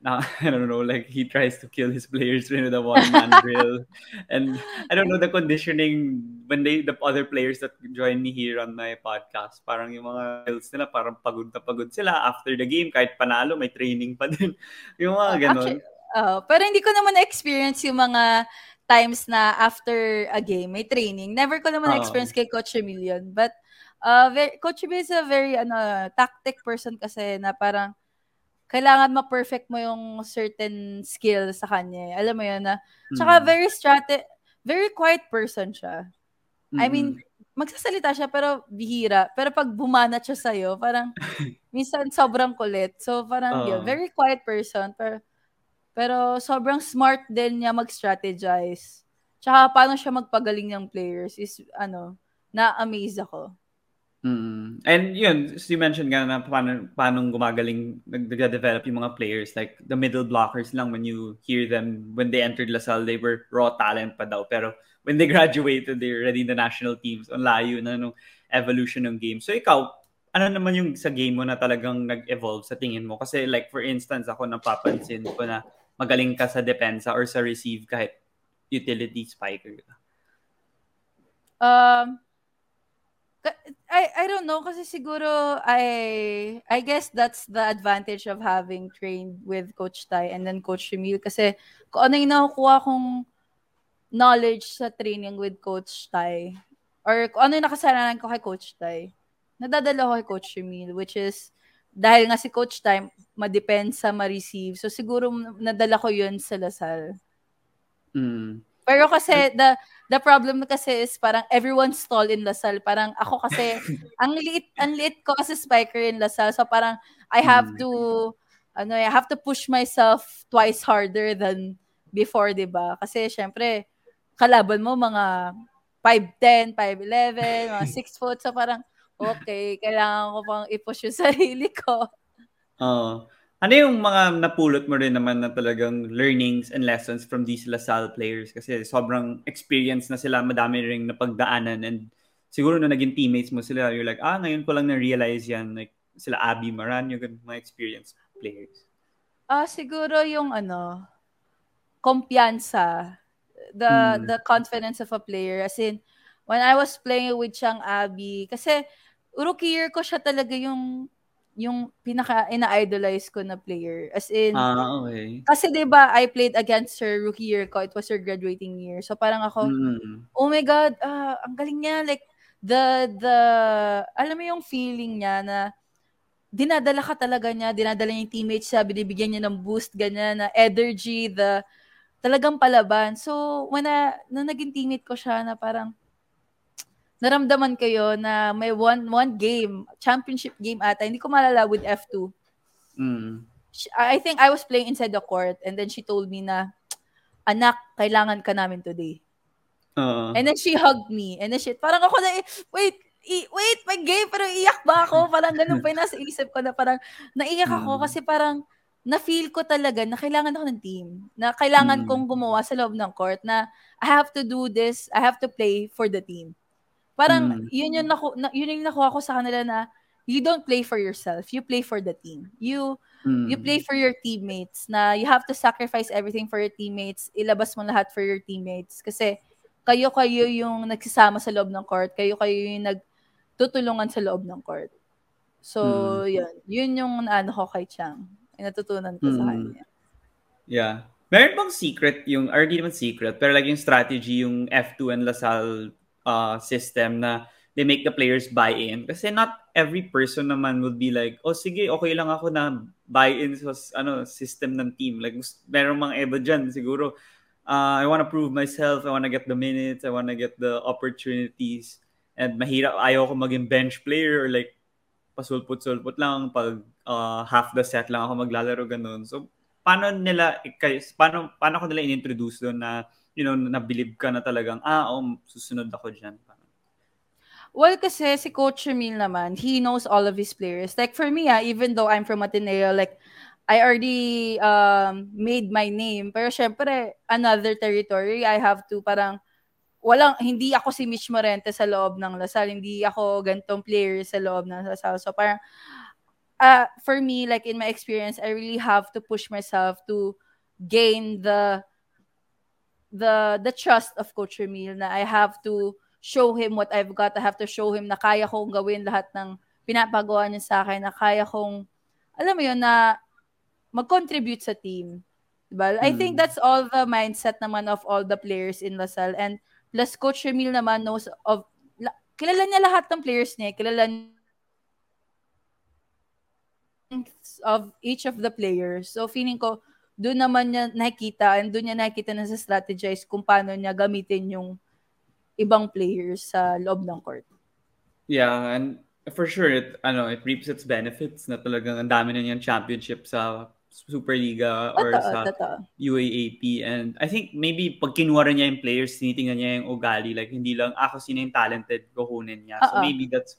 na, I don't know, like he tries to kill his players with a one-man drill. And I don't know the conditioning when they, the other players that join me here on my podcast, parang yung mga drills nila, parang pagod na pagod sila after the game, kahit panalo, may training pa din. yung mga Uh, ganon. actually, uh, pero hindi ko naman na-experience yung mga times na after a game, may training. Never ko naman Oo. na-experience kay Coach Emilion. But uh, very, Coach Emil is a very ano, tactic person kasi na parang kailangan ma-perfect mo yung certain skill sa kanya. Eh. Alam mo yun na, tsaka Mm. very strate, very quiet person siya. I Mm-mm. mean, magsasalita siya pero bihira. Pero pag bumanat siya sa'yo, parang minsan sobrang kulit. So parang yun, Oo. very quiet person. Pero, pero sobrang smart din niya mag-strategize. Tsaka paano siya magpagaling ng players is ano, na-amaze ako. Mm. And yun, as you mentioned nga na paano, paano gumagaling, nag-develop yung mga players. Like, the middle blockers lang, when you hear them, when they entered Lasal, they were raw talent pa daw. Pero when they graduated, they're already in the national teams. Ang layo na nung evolution ng game. So ikaw, ano naman yung sa game mo na talagang nag-evolve sa tingin mo? Kasi like, for instance, ako napapansin ko na magaling ka sa depensa or sa receive kahit utility spiker. Um, I I don't know kasi siguro I I guess that's the advantage of having trained with Coach Tai and then Coach Emil kasi kung ano yung nakukuha kong knowledge sa training with Coach Tai or kung ano yung nakasanayan ko kay Coach Tai, nadadala ko kay Coach Emil which is dahil nga si Coach Tai madepensa, ma-receive. So siguro nadala ko yun sa Lasal. Mm. Pero kasi the the problem kasi is parang everyone's tall in Lasal. Parang ako kasi ang liit ang liit ko as a spiker in Lasal. So parang I have Mm. to ano, I have to push myself twice harder than before, 'di ba? Kasi syempre kalaban mo mga 5'10, 5'11, mga 6 foot. So parang okay, kailangan ko pang i-push yung sarili ko. Oo. Ano yung mga napulot mo rin naman na talagang learnings and lessons from these LaSalle players? Kasi sobrang experience na sila, madami rin napagdaanan and siguro na naging teammates mo sila, you're like, ah, ngayon ko lang na-realize yan. Like, sila Abby Maran, yung mga experienced players. Ah, siguro yung ano, kumpiyansa, the Hmm. the confidence of a player. As in, when I was playing with Chang Abby, kasi rookie year ko siya talaga yung yung pinaka ina-idolize ko na player. As in, Ah, okay. kasi 'di ba I played against her rookie year ko. It was her graduating year. So parang ako, Mm. oh my God, ah, ang galing niya. Like, the, the, alam mo yung feeling niya na dinadala ka talaga niya, dinadala niya yung teammates siya, binibigyan niya ng boost, ganyan, na energy, the, talagang palaban. So, when na, nung naging teammate ko siya na parang, naramdaman kayo na may one one game, championship game ata, hindi ko malala with F2. Mm. She- I think I was playing inside the court and then she told me na, anak, kailangan ka namin today. Oo. And then she hugged me. And then she, parang ako na, wait, i- wait, may game, pero iyak ba ako? Parang ganun pa yung nasa isip ko na parang naiyak ako Mm. kasi parang na-feel ko talaga na kailangan ako ng team. Na kailangan Mm. kong gumawa sa loob ng court na I have to do this, I have to play for the team. Parang Mm. yun yung naku, na, yun yung nakuha ko sa kanila na you don't play for yourself, you play for the team. You Mm. you play for your teammates na you have to sacrifice everything for your teammates, ilabas mo lahat for your teammates kasi kayo kayo yung nagsasama sa loob ng court, kayo kayo yung nagtutulungan sa loob ng court. So, yun. Yun yung ano ko kay Chang. Natutunan ko sa Mm. kanya. Yeah. Meron bang secret yung, or di naman secret, pero like yung strategy, yung F2 and LaSalle uh, system na they make the players buy in? Kasi not every person naman would be like, oh sige, okay lang ako na buy in sa ano, system ng team. Like, gus- meron mga iba dyan, siguro, uh, I want to prove myself, I want to get the minutes, I want to get the opportunities. And mahirap, ayaw ko maging bench player or like, pasulput-sulput lang, pag uh, half the set lang ako maglalaro, ganun. So, paano nila paano paano ko nila inintroduce doon na you know na believe ka na talagang ah oh, susunod ako diyan Well, kasi si Coach Emil naman, he knows all of his players. Like for me, ah, even though I'm from Ateneo, like I already um, made my name. Pero syempre, another territory, I have to parang walang hindi ako si Mitch Morente sa loob ng Lasal, hindi ako gantong player sa loob ng Lasal. So parang uh, for me, like in my experience, I really have to push myself to gain the the the trust of Coach Emil na I have to show him what I've got. I have to show him na kaya kong gawin lahat ng pinapagawa niya sa akin, na kaya kong, alam mo yun, na mag-contribute sa team. Diba? I think Mm. that's all the mindset naman of all the players in Lasal. And plus, Coach Emil naman knows of, la- kilala niya lahat ng players niya. Kilala niya of each of the players. So, feeling ko, doon naman niya nakikita and doon niya nakikita na sa strategize kung paano niya gamitin yung ibang players sa loob ng court. Yeah, and for sure, it, ano, it reaps its benefits na talagang ang dami na niyang championship sa Superliga or Totoo, sa totoo. UAAP. And I think maybe pag kinuha rin niya yung players, tinitingnan niya yung ugali. Like, hindi lang ako sino yung talented, kukunin niya. So Oo. maybe that's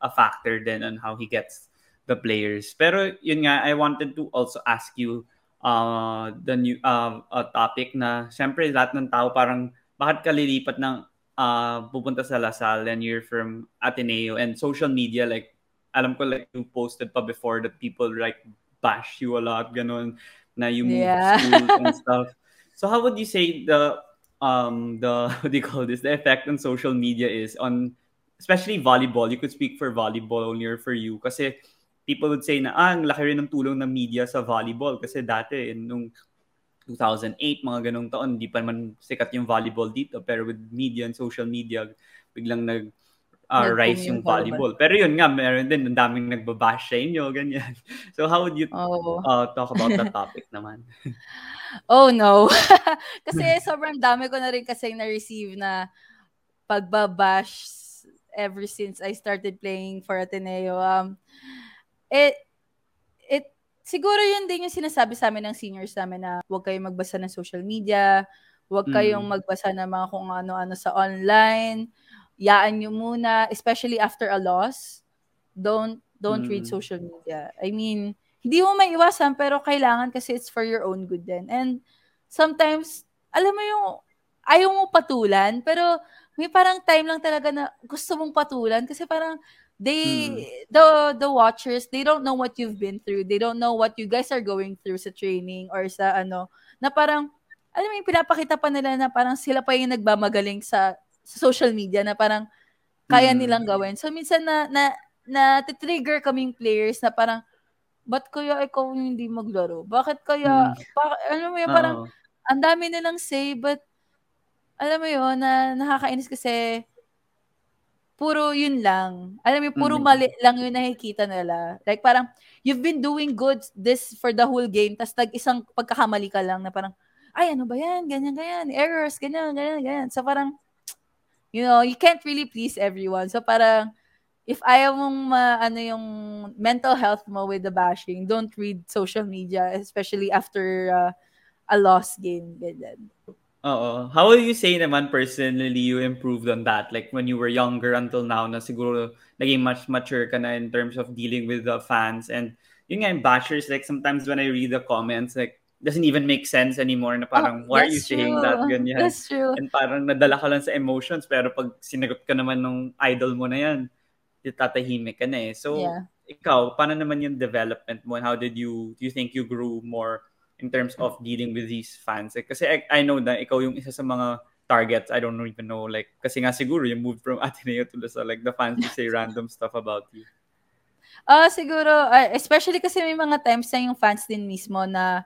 a factor then on how he gets the players. Pero yun nga, I wanted to also ask you uh, the new uh, uh, topic na syempre lahat ng tao parang bakit ka lilipat ng uh, pupunta sa Lasal and you're from Ateneo and social media like alam ko like you posted pa before that people like bash you a lot ganun na you move Yeah. schools and stuff. So how would you say the um the what do you call this the effect on social media is on especially volleyball you could speak for volleyball only or for you kasi people would say na ah, ang laki rin ng tulong ng media sa volleyball kasi dati in nung 2008 mga ganong taon hindi pa naman sikat yung volleyball dito pero with media and social media biglang nag uh, rise yung yung volleyball. Pero yun nga, meron din, ang daming nagbabash sa inyo, ganyan. So how would you Oh. uh, talk about that topic naman? Oh no. kasi sobrang dami ko na rin kasi na-receive na pagbabash ever since I started playing for Ateneo. Um, it, it, siguro yun din yung sinasabi sa amin ng seniors namin na huwag kayong magbasa ng social media, huwag kayong Mm. magbasa ng mga kung ano-ano sa online, yaan nyo muna, especially after a loss, don't, don't read Mm. social media. I mean, hindi mo may iwasan pero kailangan kasi it's for your own good din. And sometimes, alam mo yung, ayaw mo patulan, pero may parang time lang talaga na gusto mong patulan kasi parang they, the, the watchers, they don't know what you've been through. They don't know what you guys are going through sa training or sa ano, na parang, alam mo yung pinapakita pa nila na parang sila pa yung nagmamagaling sa, sa social media na parang kaya Mm. nilang gawin. So minsan na, na, na trigger kaming players na parang, ba't kaya ikaw yung hindi maglaro? Bakit kaya, Mm. bak- alam mo yun, parang, ang dami nilang say, but, alam mo yun, na nakakainis kasi, puro yun lang. Alam mo, puro Mm. mali lang yung nakikita nila. Like, parang, you've been doing good this for the whole game, tas tag isang pagkakamali ka lang na parang, ay, ano ba yan? Ganyan, ganyan. Errors, ganyan, ganyan, ganyan. So, parang, you know, you can't really please everyone. So, parang, if ayaw mong ma, ano yung mental health mo with the bashing, don't read social media, especially after uh, a lost game. Ganyan. Oo. How will you say naman personally you improved on that? Like when you were younger until now na siguro naging much mature ka na in terms of dealing with the fans and yun nga yung bashers like sometimes when I read the comments like doesn't even make sense anymore na parang Oh, why are you that's saying true. that ganyan That's true. and parang nadala ka lang sa emotions pero pag sinagot ka naman nung idol mo na yan tatahimik ka na eh so Yeah. ikaw paano naman yung development mo and how did you do you think you grew more in terms of dealing with these fans like, kasi I, I know na ikaw yung isa sa mga targets I don't even know like kasi nga siguro you moved from Ateneo to Lasal like the fans will say random stuff about you Ah, siguro, ah, especially kasi may mga times na yung fans din mismo na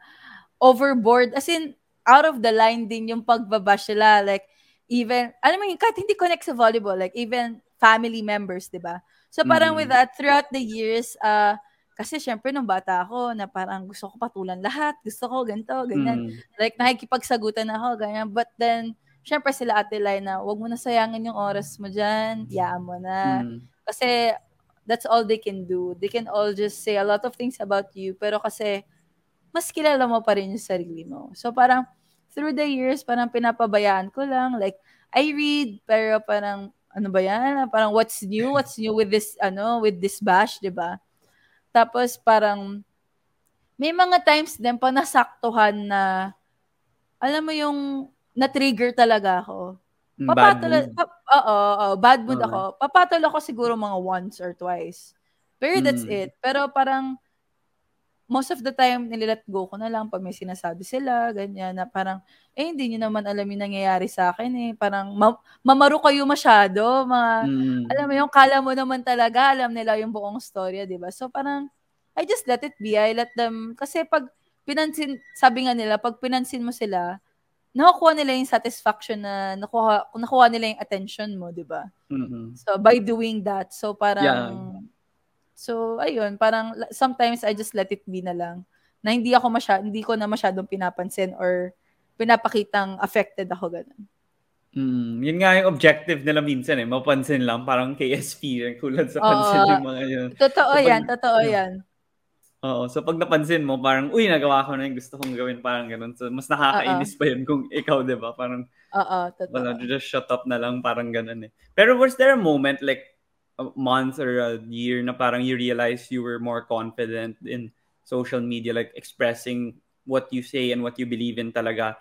overboard. As in, out of the line din yung pagbabash nila. Like, even, alam mo yun, kahit hindi connect sa volleyball, like, even family members, di ba? So, parang Mm. with that, throughout the years, uh, kasi syempre, nung bata ako, na parang gusto ko patulan lahat. Gusto ko ganito, ganyan. Mm. Like, nakikipagsagutan ako, ganyan. But then, syempre sila ate Lai na, wag mo na sayangin yung oras mo dyan. Yaan mo na. Mm. Kasi that's all they can do. They can all just say a lot of things about you, pero kasi mas kilala mo pa rin yung sarili mo. So parang through the years, parang pinapabayaan ko lang. Like, I read, pero parang, ano ba yan? Parang what's new? What's new with this, ano, with this bash, di ba? Tapos parang, may mga times din pa nasaktuhan na, alam mo yung, na-trigger talaga ako. Mm, Bad Papatol, mood. pa, oo, oo, bad mood Oo. ako. Papatol ako siguro mga once or twice. Pero that's Mm. it. Pero parang, most of the time, nililet go ko na lang pag may sinasabi sila, ganyan, na parang, eh, hindi nyo naman alam yung nangyayari sa akin eh. Parang, ma- mamaro kayo masyado, mga, Mm. alam mo yung kala mo naman talaga, alam nila yung buong storya, di ba? So parang, I just let it be. I let them, kasi pag pinansin, sabi nga nila, pag pinansin mo sila, nakukuha nila yung satisfaction na nakuha, nakuha nila yung attention mo, di ba? Mm-hmm. So, by doing that, so parang, Yeah. So, ayun, parang sometimes I just let it be na lang. Na hindi ako masya, hindi ko na masyadong pinapansin or pinapakitang affected ako ganun. Mm, yun nga yung objective nila minsan eh. Mapansin lang, parang KSP, yung kulat sa Oo. pansin yung mga yun. Totoo Kapag- yan, totoo ano, yan. Oo, so pag napansin mo, parang, uy, nagawa ko na yung gusto kong gawin, parang ganun. So, mas nakakainis pa yun kung ikaw, di ba? Parang, Oo, totoo. wala, just shut up na lang, parang ganun eh. Pero was there a moment, like, a month or a year na parang you realized you were more confident in social media, like expressing what you say and what you believe in talaga,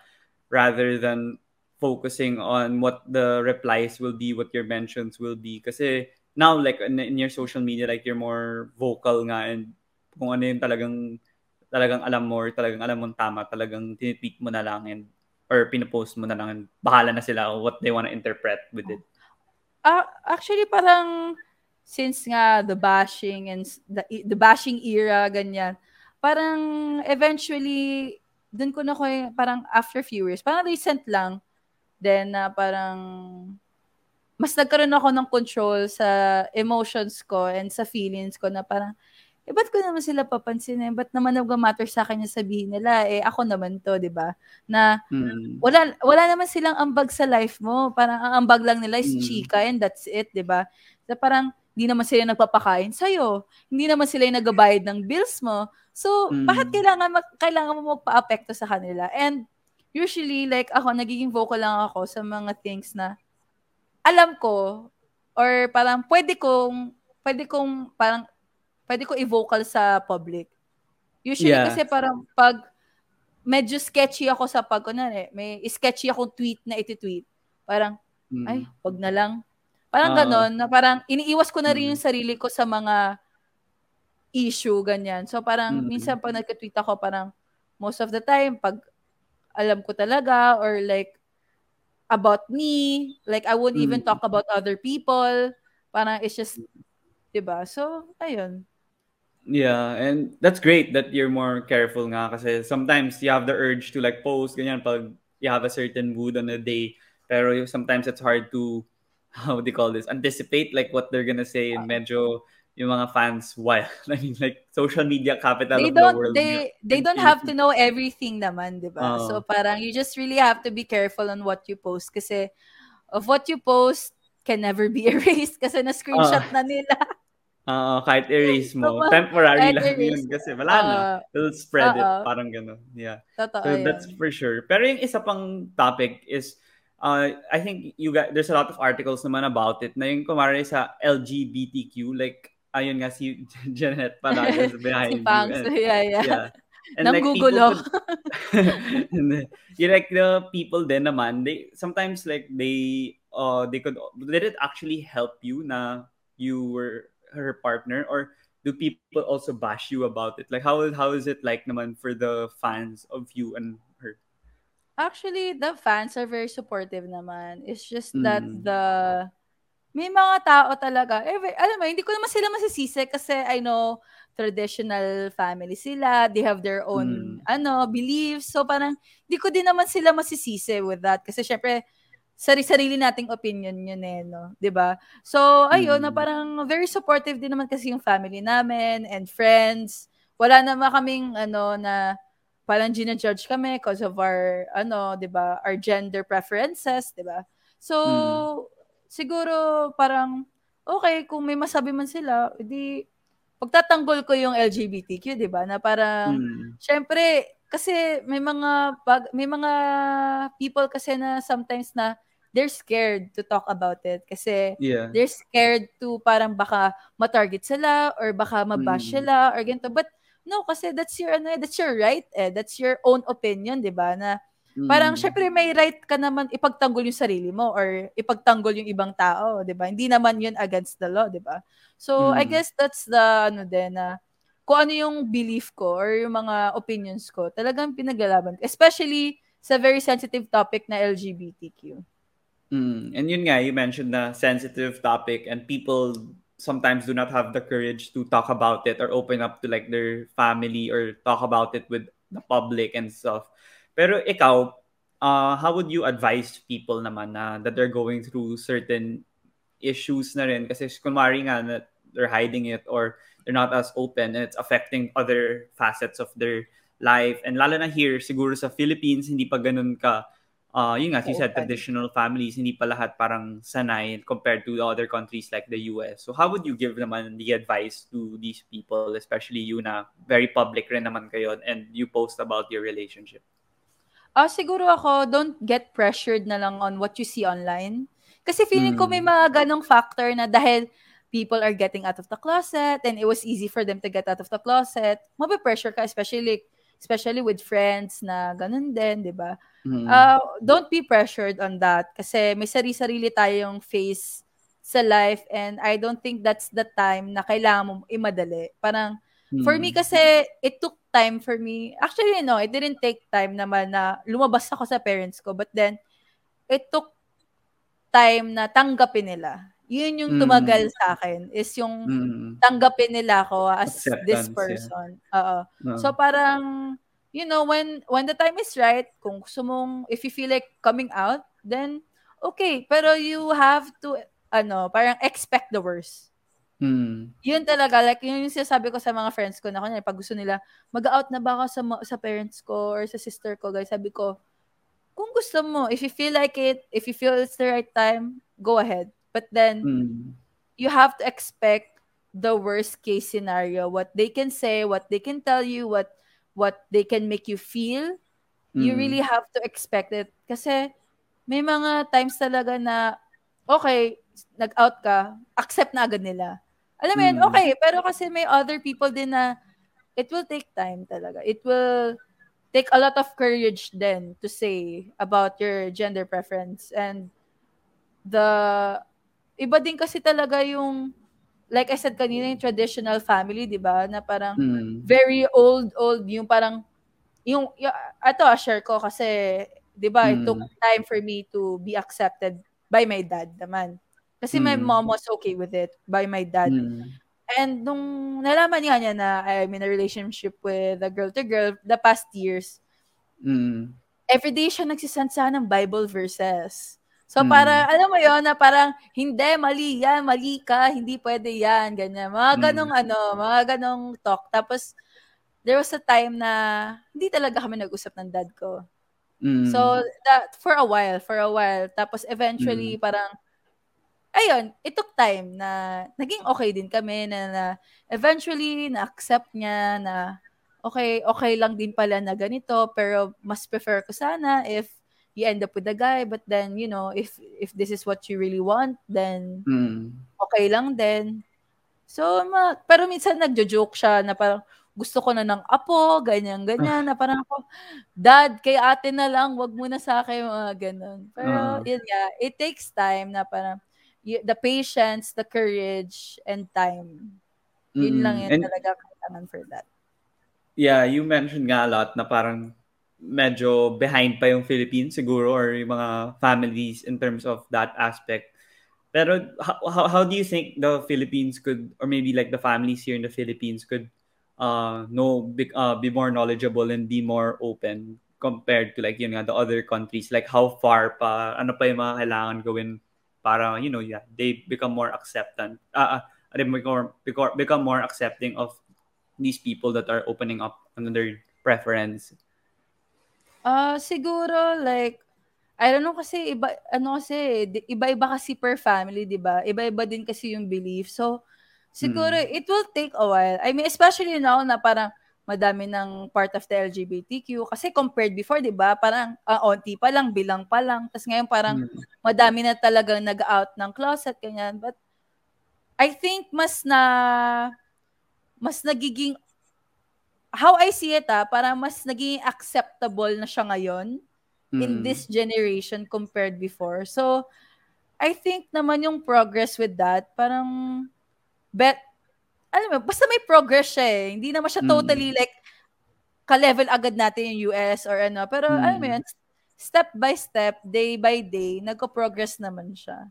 rather than focusing on what the replies will be, what your mentions will be. Kasi now, like, in, in your social media, like, you're more vocal nga and kung ano yung talagang talagang alam mo or talagang alam mo tama, talagang tinitweet mo na lang and or pinopost mo na lang and bahala na sila what they want to interpret with it. Ah, actually, parang since nga the bashing and the, the bashing era, ganyan, parang eventually, dun ko na ko parang after few years, parang recent lang, then na parang mas nagkaroon ako ng control sa emotions ko and sa feelings ko na parang, eh, ba't ko naman sila papansinin? Ba't naman nag-matter sa akin yung sabihin nila? Eh, ako naman to, di ba? Na, Mm. wala wala naman silang ambag sa life mo. Parang ang ambag lang nila is Mm. chika and that's it, 'di ba? So parang hindi naman sila nagpapakain sa Hindi naman sila yung nagbabayad ng bills mo. So, Mm. bakit kailangan mag, kailangan mo magpa-apekto sa kanila? And usually like ako nagiging vocal lang ako sa mga things na alam ko or parang pwede kong pwede kong parang pwede ko i-vocal sa public. Usually Yeah. kasi parang pag medyo sketchy ako sa pag, kunwari, may sketchy akong tweet na iti-tweet. Parang, Mm. ay, wag na lang. Parang Oo. ganon, na parang iniiwas ko na rin Mm. yung sarili ko sa mga issue, ganyan. So parang, Mm. minsan pag nagka-tweet ako, parang, most of the time, pag alam ko talaga, or like, about me, like, I wouldn't even Mm. talk about other people. Parang, it's just, diba? So, ayun. Yeah, and that's great that you're more careful nga kasi sometimes you have the urge to like post ganyan pag you have a certain mood on a day pero sometimes it's hard to how do they call this anticipate like what they're gonna say and ah. medyo yung mga fans wild I mean like social media capital they of the don't world they they don't have to know everything naman, 'di ba? So oh. parang you just really have to be careful on what you post kasi of what you post can never be erased kasi na screenshot Oo. Ah. na nila. Oo, kahit erase mo Oo, temporary lang erase. yun kasi wala na ah. Oo. they'll spread it Oo. parang gano'n yeah Totoo So yun. that's for sure. Pero yung isa pang topic is, uh, I think you got, there's a lot of articles naman about it na yung kumari sa LGBTQ, like, ayun nga si Janet pala is behind si Pang, you. so yeah, yeah. yeah. Nang people gugulo. could- And then, you like the people din naman, they sometimes like they uh they could did it actually help you na you were her partner or do people also bash you about it? Like how how is it like naman for the fans of you and? Actually, the fans are very supportive naman. It's just that Mm. the may mga tao talaga, eh, alam mo, hindi ko naman sila masisisi kasi I know traditional family sila, they have their own Mm. ano, beliefs. So parang hindi ko din naman sila masisisi with that kasi syempre sari-sarili nating opinion yun eh, no? 'Di ba? So, ayun, na Mm. parang very supportive din naman kasi yung family namin and friends. Wala naman kaming ano na parang gina-judge kami because of our ano, 'di ba, our gender preferences, 'di ba? So, Mm. siguro parang okay kung may masabi man sila, edi pagtatanggol ko yung LGBTQ, 'di ba? Na parang Mm. syempre kasi may mga pag, may mga people kasi na sometimes na they're scared to talk about it kasi Yeah. they're scared to parang baka ma-target sila or baka mabash Mm. sila or ganito. But no, kasi that's your ano, eh, that's your right eh. That's your own opinion, 'di ba? Na parang Mm. syempre may right ka naman ipagtanggol yung sarili mo or ipagtanggol yung ibang tao, 'di ba? Hindi naman 'yun against the law, 'di ba? So I Mm. guess that's the ano din na kung ano yung belief ko or yung mga opinions ko, talagang pinaglalaban. Especially sa very sensitive topic na LGBTQ. Mm. And yun nga, you mentioned the sensitive topic and people sometimes do not have the courage to talk about it or open up to like their family or talk about it with the public and stuff. Pero ikaw, uh, how would you advise people naman na that they're going through certain issues na rin kasi kunwari nga na they're hiding it or they're not as open and it's affecting other facets of their life and lalo na here siguro sa Philippines hindi pa ganun ka uh, yun nga, you said traditional families, hindi pa lahat parang sanay compared to other countries like the US. So how would you give naman the advice to these people, especially you na very public rin naman kayo and you post about your relationship? Ah, uh, siguro ako, don't get pressured na lang on what you see online. Kasi feeling mm. ko may hmm. mga ganong factor na dahil people are getting out of the closet and it was easy for them to get out of the closet, mabe-pressure ka, especially especially with friends na ganun din, di ba? Mm. Uh, don't be pressured on that kasi may sarili-sarili tayong face sa life and I don't think that's the time na kailangan mo imadali. Parang, mm. for me hmm. kasi, it took time for me. Actually, no, it didn't take time naman na lumabas ako sa parents ko. But then, it took time na tanggapin nila. Yun yung tumagal mm. sa akin is yung mm. tanggapin nila ako as Acceptance, this person. Yeah. Oo. No. So parang you know when when the time is right, kung gusto mong if you feel like coming out, then okay, pero you have to ano, parang expect the worst. Mm. Yun talaga, like yun yung sinasabi ko sa mga friends ko na kunya pag gusto nila, mag-out na ba ako sa, sa parents ko or sa sister ko, guys, sabi ko, kung gusto mo, if you feel like it, if you feel it's the right time, go ahead. But then mm. you have to expect the worst case scenario. What they can say, what they can tell you, what what they can make you feel. Mm. You really have to expect it. Kasi may mga times talaga na okay, nag-out ka, accept na agad nila. Alam mo yun, okay, pero kasi may other people din na it will take time talaga. It will take a lot of courage then to say about your gender preference and the iba din kasi talaga yung like I said kanina yung traditional family, 'di ba? Na parang mm. very old old yung parang yung, yung ato ah, share ko kasi 'di ba, mm. it took hmm. time for me to be accepted by my dad naman. Kasi mm. my hmm. mom was okay with it by my dad. Mm. And nung nalaman niya niya na I'm in a relationship with a girl to girl the past years, mm. every day siya nagsisend sa ng Bible verses. So, mm. para, alam mo yon na parang, hindi, mali yan, mali ka, hindi pwede yan, ganyan. Mga hmm. ganong, mm. ano, mga ganong talk. Tapos, there was a time na, hindi talaga kami nag-usap ng dad ko. Mm. So, that, for a while, for a while. Tapos, eventually, mm. parang, ayun, it took time na, naging okay din kami, na, na eventually, na-accept niya, na, okay, okay lang din pala na ganito, pero mas prefer ko sana if you end up with a guy but then you know if if this is what you really want then mm. okay lang din so ma, pero minsan nagjo-joke siya na parang gusto ko na ng apo ganyan ganyan na parang ako dad kay ate na lang wag mo na sa akin mga ganun pero uh. yun nga it takes time na parang the patience the courage and time yun mm. lang yan and, talaga kailangan for that yeah you mentioned nga a lot na parang medyo behind pa yung Philippines siguro or yung mga families in terms of that aspect. Pero how, how do you think the Philippines could or maybe like the families here in the Philippines could uh know be, uh, be more knowledgeable and be more open compared to like yun nga the other countries like how far pa ano pa yung mga kailangan gawin para you know yeah they become more acceptant uh, uh become, become more accepting of these people that are opening up another preference Ah, siguro like, I don't know kasi iba ano kasi, iba-iba kasi per family, 'di ba? Iba-iba din kasi yung belief. So, siguro Mm. it will take a while. I mean, especially now na parang madami ng part of the LGBTQ kasi compared before, 'di ba? Parang ah, onti pa lang, bilang pa lang. Tapos ngayon parang Mm. madami na talagang nag-out ng closet ganyan. But I think mas na mas nagiging how I see it ah, para mas naging acceptable na siya ngayon mm. in this generation compared before. So, I think naman yung progress with that, parang, bet, alam mo, basta may progress siya eh. Hindi naman siya mm. totally like, ka-level agad natin yung US or ano. Pero, mm. alam mo yun, step by step, day by day, nagko-progress naman siya.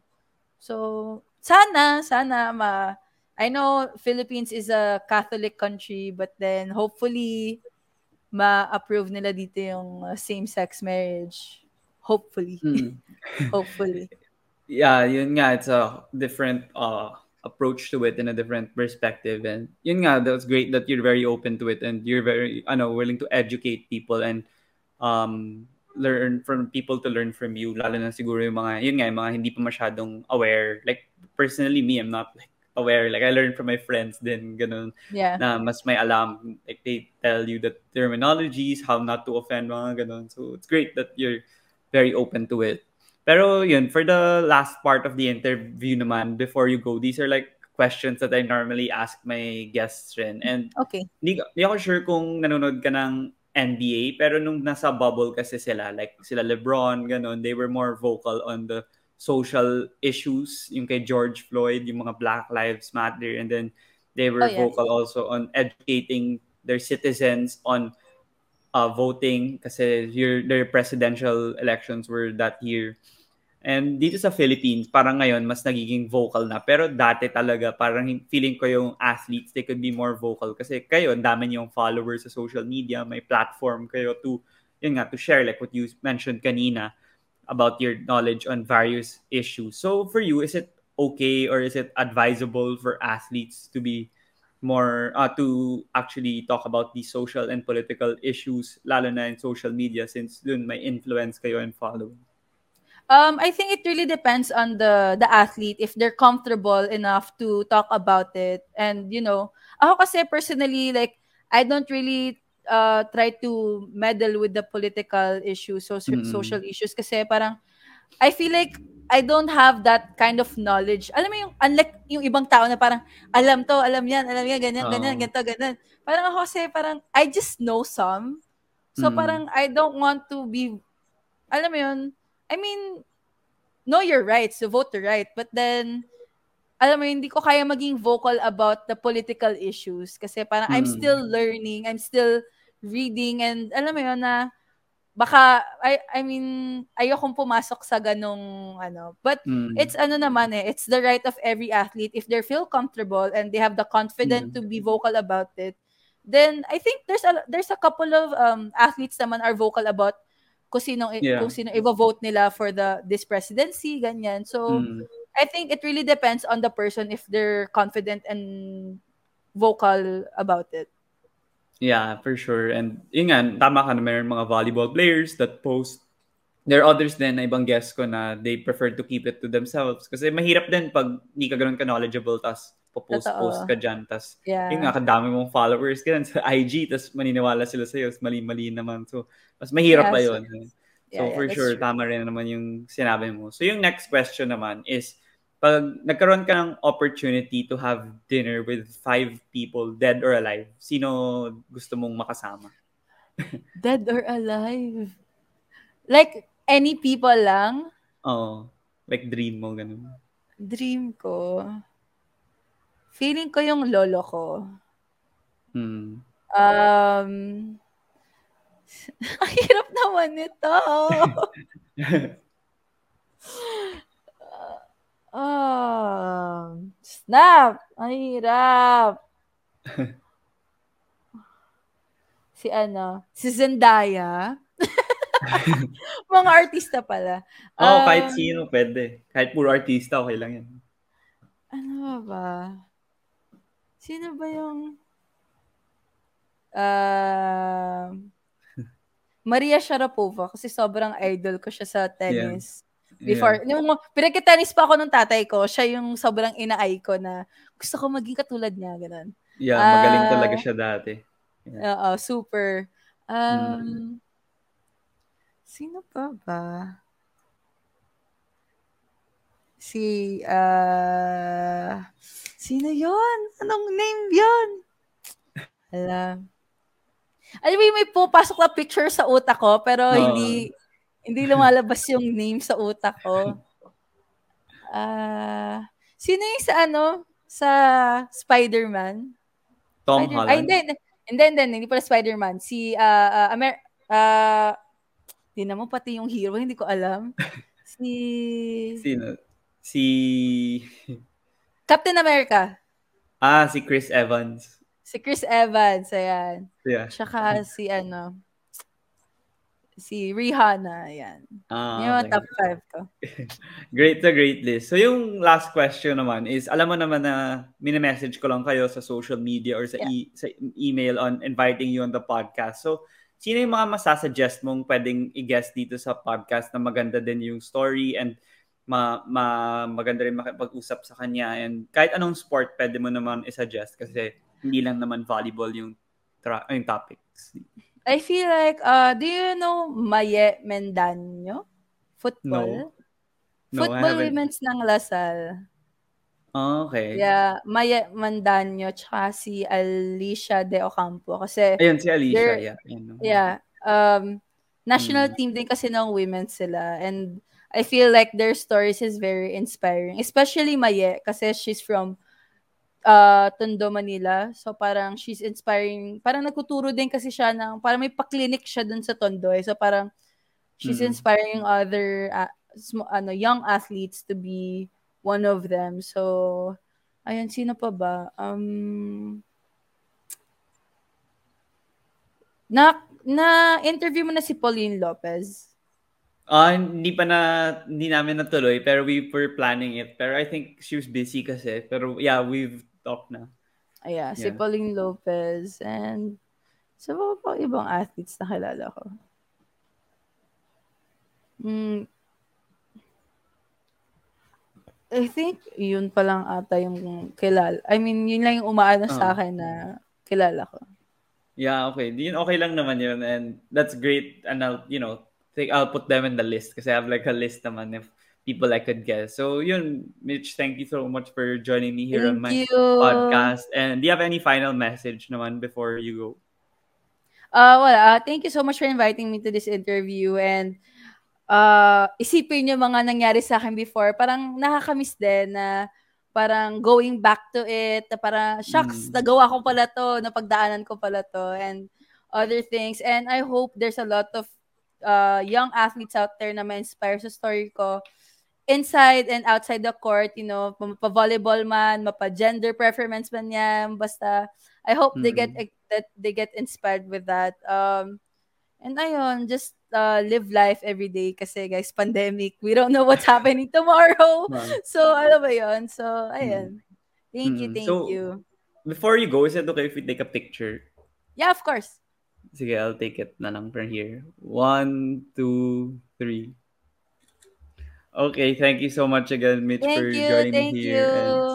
So, sana, sana ma I know Philippines is a Catholic country, but then hopefully ma-approve nila dito yung uh, same-sex marriage. Hopefully. Mm. Hopefully. Yeah, yun nga, it's a different uh, approach to it and a different perspective. And yun nga, that's great that you're very open to it and you're very, ano, willing to educate people and um, learn from people to learn from you. Lalo na siguro yung mga, yun nga, yung mga hindi pa masyadong aware. Like, personally, me, I'm not like aware. Like, I learned from my friends din, ganun. Yeah. Na mas may alam. Like, they tell you the terminologies, how not to offend, mga ganun. So, it's great that you're very open to it. Pero yun, for the last part of the interview naman, before you go, these are like questions that I normally ask my guests rin. And Okay. hindi, hindi ako sure kung nanonood ka ng NBA, pero nung nasa bubble kasi sila, like sila Lebron, ganun, they were more vocal on the social issues, yung kay George Floyd, yung mga Black Lives Matter, and then they were Oh, yes. vocal also on educating their citizens on uh, voting kasi your, their presidential elections were that year. And dito sa Philippines, parang ngayon, mas nagiging vocal na. Pero dati talaga, parang feeling ko yung athletes, they could be more vocal. Kasi kayo, ang dami yung followers sa social media, may platform kayo to, yun nga, to share like what you mentioned kanina about your knowledge on various issues. So for you, is it okay or is it advisable for athletes to be more, uh, to actually talk about these social and political issues, lalo na in social media since dun may influence kayo and following? Um, I think it really depends on the the athlete if they're comfortable enough to talk about it. And you know, ako kasi personally like I don't really uh try to meddle with the political issues, social Mm. social issues kasi parang I feel like I don't have that kind of knowledge. Alam mo yung unlike yung ibang tao na parang alam to, alam yan, alam yan, ganyan, ganyan, Oo. ganito, ganyan. Parang ako kasi parang I just know some. So Mm. parang I don't want to be alam mo yun, I mean, know your rights, to vote the right. But then, alam mo, yun, hindi ko kaya maging vocal about the political issues. Kasi parang I'm Mm. still learning, I'm still reading, and alam mo yun na, baka, I, I mean, ayokong pumasok sa ganong, ano. But, Mm. it's ano naman eh, it's the right of every athlete. If they feel comfortable and they have the confidence to be vocal about it, then I think there's a there's a couple of um athletes naman are vocal about kung sino Yeah. kung sino i-vote nila for the this presidency ganyan. So Mm. I think it really depends on the person if they're confident and vocal about it. Yeah, for sure. And yun nga, tama ka na mayroon mga volleyball players that post. There are others din na ibang guests ko na they prefer to keep it to themselves. Kasi mahirap din pag hindi ka ganun ka-knowledgeable tas popost-post ka dyan. Tas Yeah. yun nga, kadami mong followers ka sa IG tas maniniwala sila sa'yo. tas Mali-mali naman. So, mas mahirap Yeah, pa so- yun. Yeah, So, yeah, for sure, true. tama rin naman yung sinabi mo. So, yung next question naman is, pag nagkaroon ka ng opportunity to have dinner with five people, dead or alive, sino gusto mong makasama? Dead or alive. Like any people lang, Oo. Like dream mo, ganun. dream ko. Feeling ko yung lolo ko. Hmm. Um, ang hirap naman nito. um, snap! Ang hirap. si ano, si Zendaya. Mga artista pala. Oo, Um, kahit sino, pwede. Kahit puro artista, okay lang yan. Ano ba ba? Sino ba yung... Ah... Maria Sharapova kasi sobrang idol ko siya sa tennis. Before, yung pinagkitennis pa ako ng tatay ko, siya yung sobrang ina-eye ko na gusto ko maging katulad niya, ganun. Yeah, magaling Ah. talaga siya dati. Oo, super. Um, Mm. Sino pa ba? Si, ah, sino yon? Anong name yon? Alam. Alam mo may pupasok na picture sa utak ko, pero Oo. hindi, hindi lumalabas yung name sa utak ko. Ah, sino yung sa ano? Sa Spider-Man? Tom Spider- Holland. Ay, hindi, hindi, hindi, hindi, pala Spider-Man. Si, ah, ah, Amer, ah, di naman pati yung hero, hindi ko alam. Si, Sino? Si... Captain America. Ah, si Chris Evans. Si Chris Evans, ayan. Yeah. Tsaka si ano, si Rihanna, yan. Ah, yung okay. top 5 ko. Great to great list. So yung last question naman is, alam mo naman na mini-message ko lang kayo sa social media or sa, Yeah. e- sa email on inviting you on the podcast. So, sino yung mga masasuggest mong pwedeng i-guest dito sa podcast na maganda din yung story and ma, ma maganda rin makipag-usap sa kanya and kahit anong sport pwede mo naman i-suggest kasi hindi lang naman volleyball yung, tra- yung topics. I feel like, uh, do you know Maye Mendaño? Football? No, I Football women's ng Lasal. Ah, okay. Yeah, Maya Mandaño tsaka si Alicia De Ocampo kasi Ayun, si Alicia. Yeah. Ayun, no. yeah, um national Mm. team din kasi ng women sila and I feel like their stories is very inspiring, especially Maye kasi she's from uh Tondo, Manila. So parang she's inspiring. Parang nagtuturo din kasi siya ng parang may pa-clinic siya dun sa Tondo. Eh. So parang she's Mm. inspiring other uh, sm- ano young athletes to be one of them. So ayun sino pa ba? Um na na interview mo na si Pauline Lopez. Ah, hindi pa na, hindi namin natuloy, pero we were planning it. Pero I think she was busy kasi. Pero yeah, we've talked na. Ayan, si Yeah. Pauline Lopez and sa mga pa ibang athletes na kilala ko. Mm, I think yun pa lang ata yung kilala. I mean, yun lang yung umaano Ah. sa akin na kilala ko. Yeah, okay. Yun, okay lang naman yun. And that's great. And I'll, you know, think I'll put them in the list kasi I have like a list naman of people I could guess. So yun, Mitch, thank you so much for joining me here on my Thank you. podcast. And do you have any final message naman before you go? Uh, well, uh, thank you so much for inviting me to this interview and uh, isipin yung mga nangyari sa akin before. Parang nakakamiss din na parang going back to it, na parang, shucks, Mm. nagawa ko pala to, napagdaanan ko pala to, and other things. And I hope there's a lot of uh, young athletes out there na ma-inspire sa story ko inside and outside the court, you know, mapa-volleyball man, mapa-gender preference man yan, basta I hope they get that they get inspired with that. Um and ayun, just uh, live life every day kasi guys, pandemic. We don't know what's happening tomorrow. So ano ba 'yon? So ayun. Thank you, Mm. thank So- you. Before you go, is it okay if we take a picture? Yeah, of course. Sige, I'll take it na lang from here. One, two, three. Okay, thank you so much again, Mitch, Thank for you, joining me here. And you.